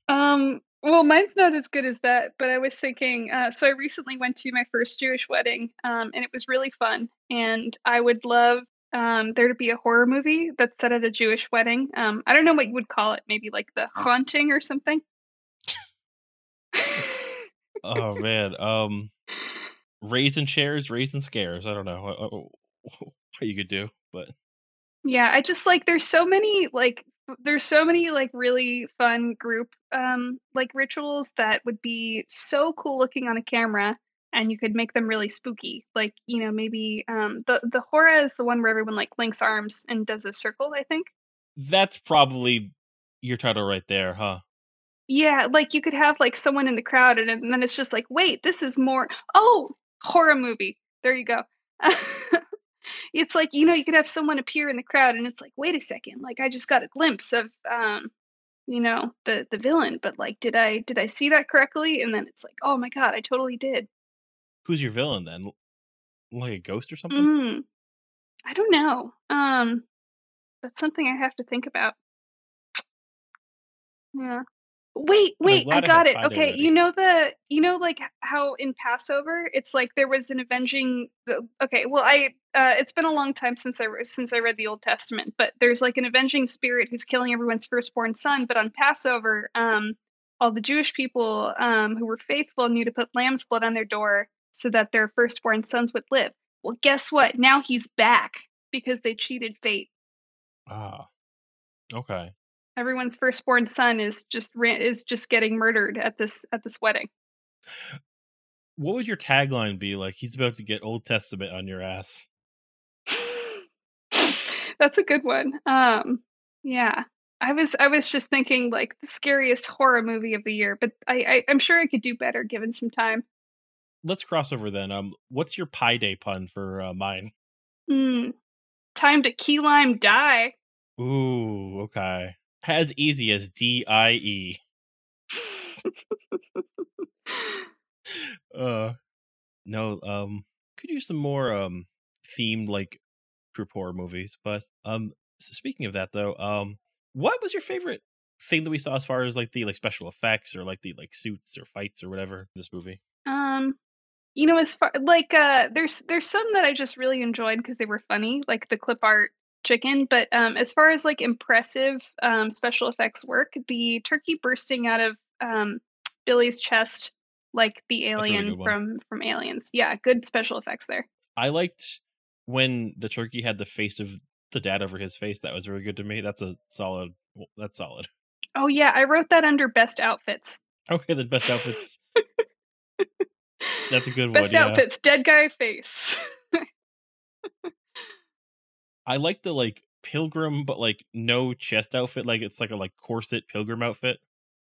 um. Well, mine's not as good as that, but I was thinking. Uh, so I recently went to my first Jewish wedding, um, and it was really fun. And I would love um, there to be a horror movie that's set at a Jewish wedding. Um, I don't know what you would call it. Maybe like the haunting or something. Oh man, um, raisin chairs, raisin scares. I don't know what, [LAUGHS] what- what you could do, but Yeah, I just like there's so many like there's so many like really fun group um like rituals that would be so cool looking on a camera and you could make them really spooky. Like, you know, maybe um the the hora is the one where everyone like links arms and does a circle, I think. that's probably your title right there, huh? Yeah, like you could have like someone in the crowd and, and then it's just like, "Wait, this is more oh, horror movie." There you go. [LAUGHS] it's like, you know, you could have someone appear in the crowd and it's like, "Wait a second, like I just got a glimpse of um you know, the the villain, but like did I did I see that correctly?" And then it's like, "Oh my god, I totally did." Who's your villain then? Like a ghost or something? Mm. I don't know. Um, that's something I have to think about. Yeah. Wait, wait, I got it. Okay, you know the you know like how in Passover it's like there was an avenging okay, well I uh it's been a long time since I since I read the Old Testament, but there's like an avenging spirit who's killing everyone's firstborn son, but on Passover, um all the Jewish people um who were faithful knew to put lamb's blood on their door so that their firstborn sons would live. Well, guess what? Now he's back because they cheated fate. Ah, okay. Everyone's firstborn son is just is just getting murdered at this at this wedding. What would your tagline be? Like he's about to get Old Testament on your ass. [LAUGHS] That's a good one. Um, yeah, I was I was just thinking like the scariest horror movie of the year, but I, I I'm sure I could do better given some time. Let's cross over then. Um, what's your Pi Day pun for uh, mine? Hmm. Time to key lime die. Ooh, okay. As easy as D I E. Uh, no. Um, could use some more um themed like troop horror movies. But um, speaking of that though, um, what was your favorite thing that we saw as far as like the like special effects or like the like suits or fights or whatever in this movie? Um, you know, as far like uh, there's there's some that I just really enjoyed because they were funny, like the clip art chicken. But um, as far as like impressive um special effects work, the turkey bursting out of um Billy's chest, like the a really alien from from Aliens. Yeah, good special effects there. I liked when the turkey had the face of the dad over his face. That was really good to me. That's a solid. That's solid. Oh yeah, I wrote that under best outfits. Okay, the best outfits. [LAUGHS] That's a good Best one. Yeah. outfits, dead guy face. [LAUGHS] I like the like pilgrim, but like no chest outfit. Like it's like a like corset pilgrim outfit.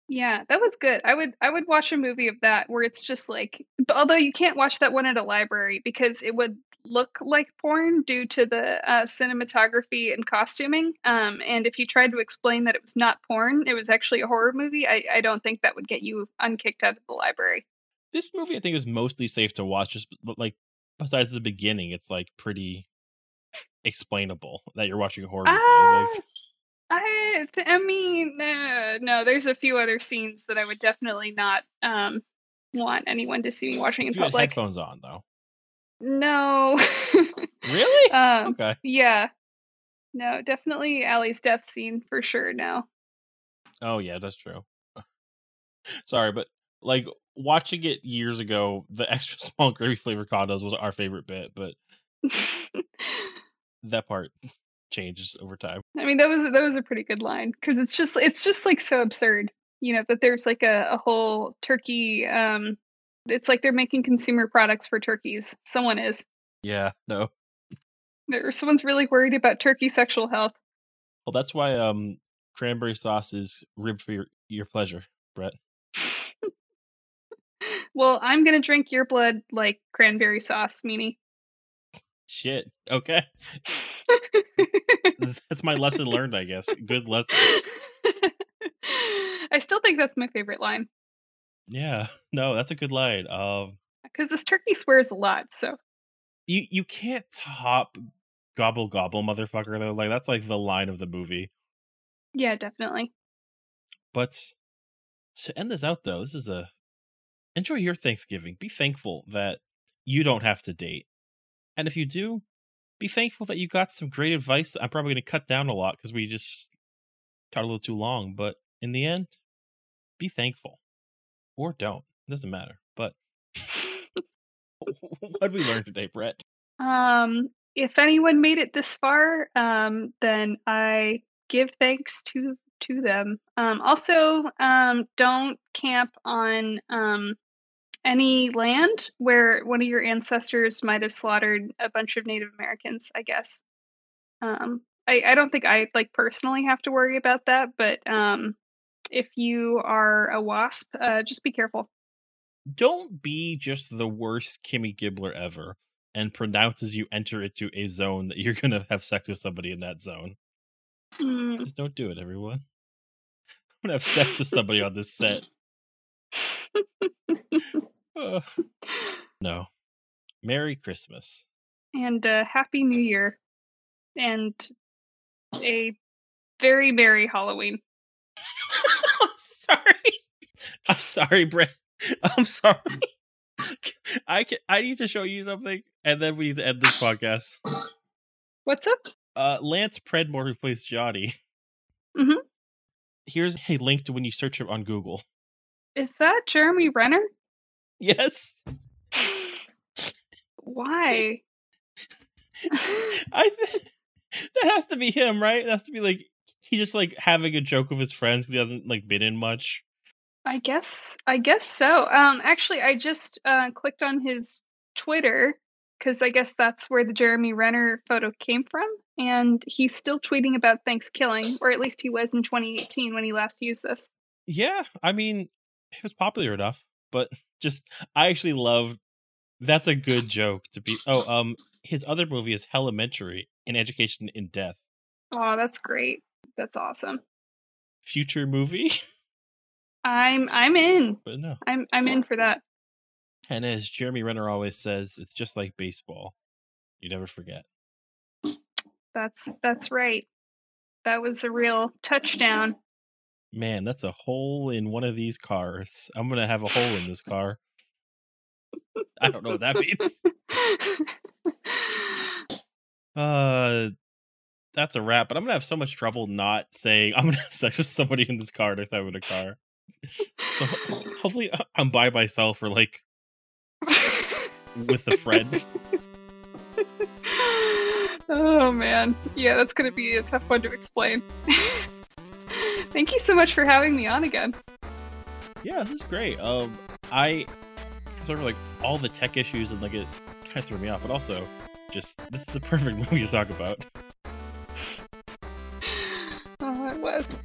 yeah, that was good. I would I would watch a movie of that where it's just like but although you can't watch that one at a library because it would look like porn due to the uh, cinematography and costuming. Um, and if you tried to explain that it was not porn, it was actually a horror movie, I, I don't think that would get you unkicked out of the library. This movie, I think, is mostly safe to watch. Just like besides the beginning, it's like pretty explainable that you're watching a horror movie. Ah, Like, I I mean, uh, no. There's a few other scenes that I would definitely not um want anyone to see me watching in you public. headphones on, though. No. Really? [LAUGHS] um. okay. Yeah. No. Definitely Allie's death scene for sure. No. Oh yeah, that's true. [LAUGHS] Sorry, but like watching it years ago, the [LAUGHS] extra small gravy flavor condos was our favorite bit, but that part changes over time. I mean, that was that was a pretty good line because it's just it's just like so absurd, you know, that there's like a, a whole turkey. Um, it's like they're making consumer products for turkeys. Someone is. Yeah, no. There, someone's really worried about turkey sexual health. Well, that's why um cranberry sauce is ribbed for your your pleasure, Brett. [LAUGHS] Well, I'm gonna drink your blood like cranberry sauce, meanie. Shit. Okay. [LAUGHS] That's my lesson learned, I guess. Good lesson. [LAUGHS] I still think that's my favorite line Yeah. [LAUGHS] No, that's a good line. Um because this turkey swears a lot. So you you can't top gobble gobble motherfucker though. Like that's like the line of the movie. yeah, definitely. But to end this out though, this is a enjoy your Thanksgiving. Be thankful that you don't have to date. And if you do, be thankful that you got some great advice that I'm probably going to cut down a lot because we just talked a little too long. But in the end, be thankful or don't. It doesn't matter. But [LAUGHS] what did we learn today, Brett? Um, if anyone made it this far, um, then I give thanks to to them. Um, also, um, don't camp on um, any land where one of your ancestors might have slaughtered a bunch of Native Americans. I guess. Um, I, I don't think I like personally have to worry about that, but um, if you are a wasp, uh, just be careful. Don't be just the worst Kimmy Gibbler ever and pronounce as you enter into a zone that you're going to have sex with somebody in that zone. Mm. Just don't do it, everyone. I'm going to have sex with somebody on this set. [LAUGHS] Uh, [LAUGHS] no. Merry Christmas. and uh, happy New Year. and a very merry Halloween. I'm [LAUGHS] sorry. I'm sorry, Brett. I'm sorry. I can, I need to show you something, and then we need to end this podcast. What's up? Uh, Lance Predmore, who plays Johnny. Mhm. Here's a link to when you search him on Google. Is that Jeremy Renner? Yes, [LAUGHS] Why? [LAUGHS] I th- [LAUGHS] that has to be him, right? That has to be like he just like having a joke with his friends because he hasn't like been in much. I guess I guess so. Um actually I just uh clicked on his Twitter cuz I guess that's where the Jeremy Renner photo came from and he's still tweeting about Thanksgiving or at least he was in 2018 when he last used this. Yeah, I mean, it was popular enough, but just I actually love. That's a good joke to be. Oh, um, his other movie is Elementary, an Education in Death. Oh, that's great. That's awesome. Future movie, [LAUGHS] I'm I'm in. but no. I'm I'm in for that. And as Jeremy Renner always says, it's just like baseball. You never forget. That's that's right. That was a real touchdown. Man, that's a hole in one of these cars. I'm gonna have a hole in this car. I don't know what that means. Uh, that's a wrap. But I'm gonna have so much trouble not saying I'm gonna have sex with somebody in this car next time I'm in a car. So hopefully uh, I'm by myself or like with a friend. [LAUGHS] oh man. Yeah, that's to be a tough one to explain. [LAUGHS] Thank you so much for having me on again. Yeah, this is great. Um, I sort of like all the tech issues and like it kind of threw me off, but also just this is the perfect [LAUGHS] movie to talk about. Oh, it was.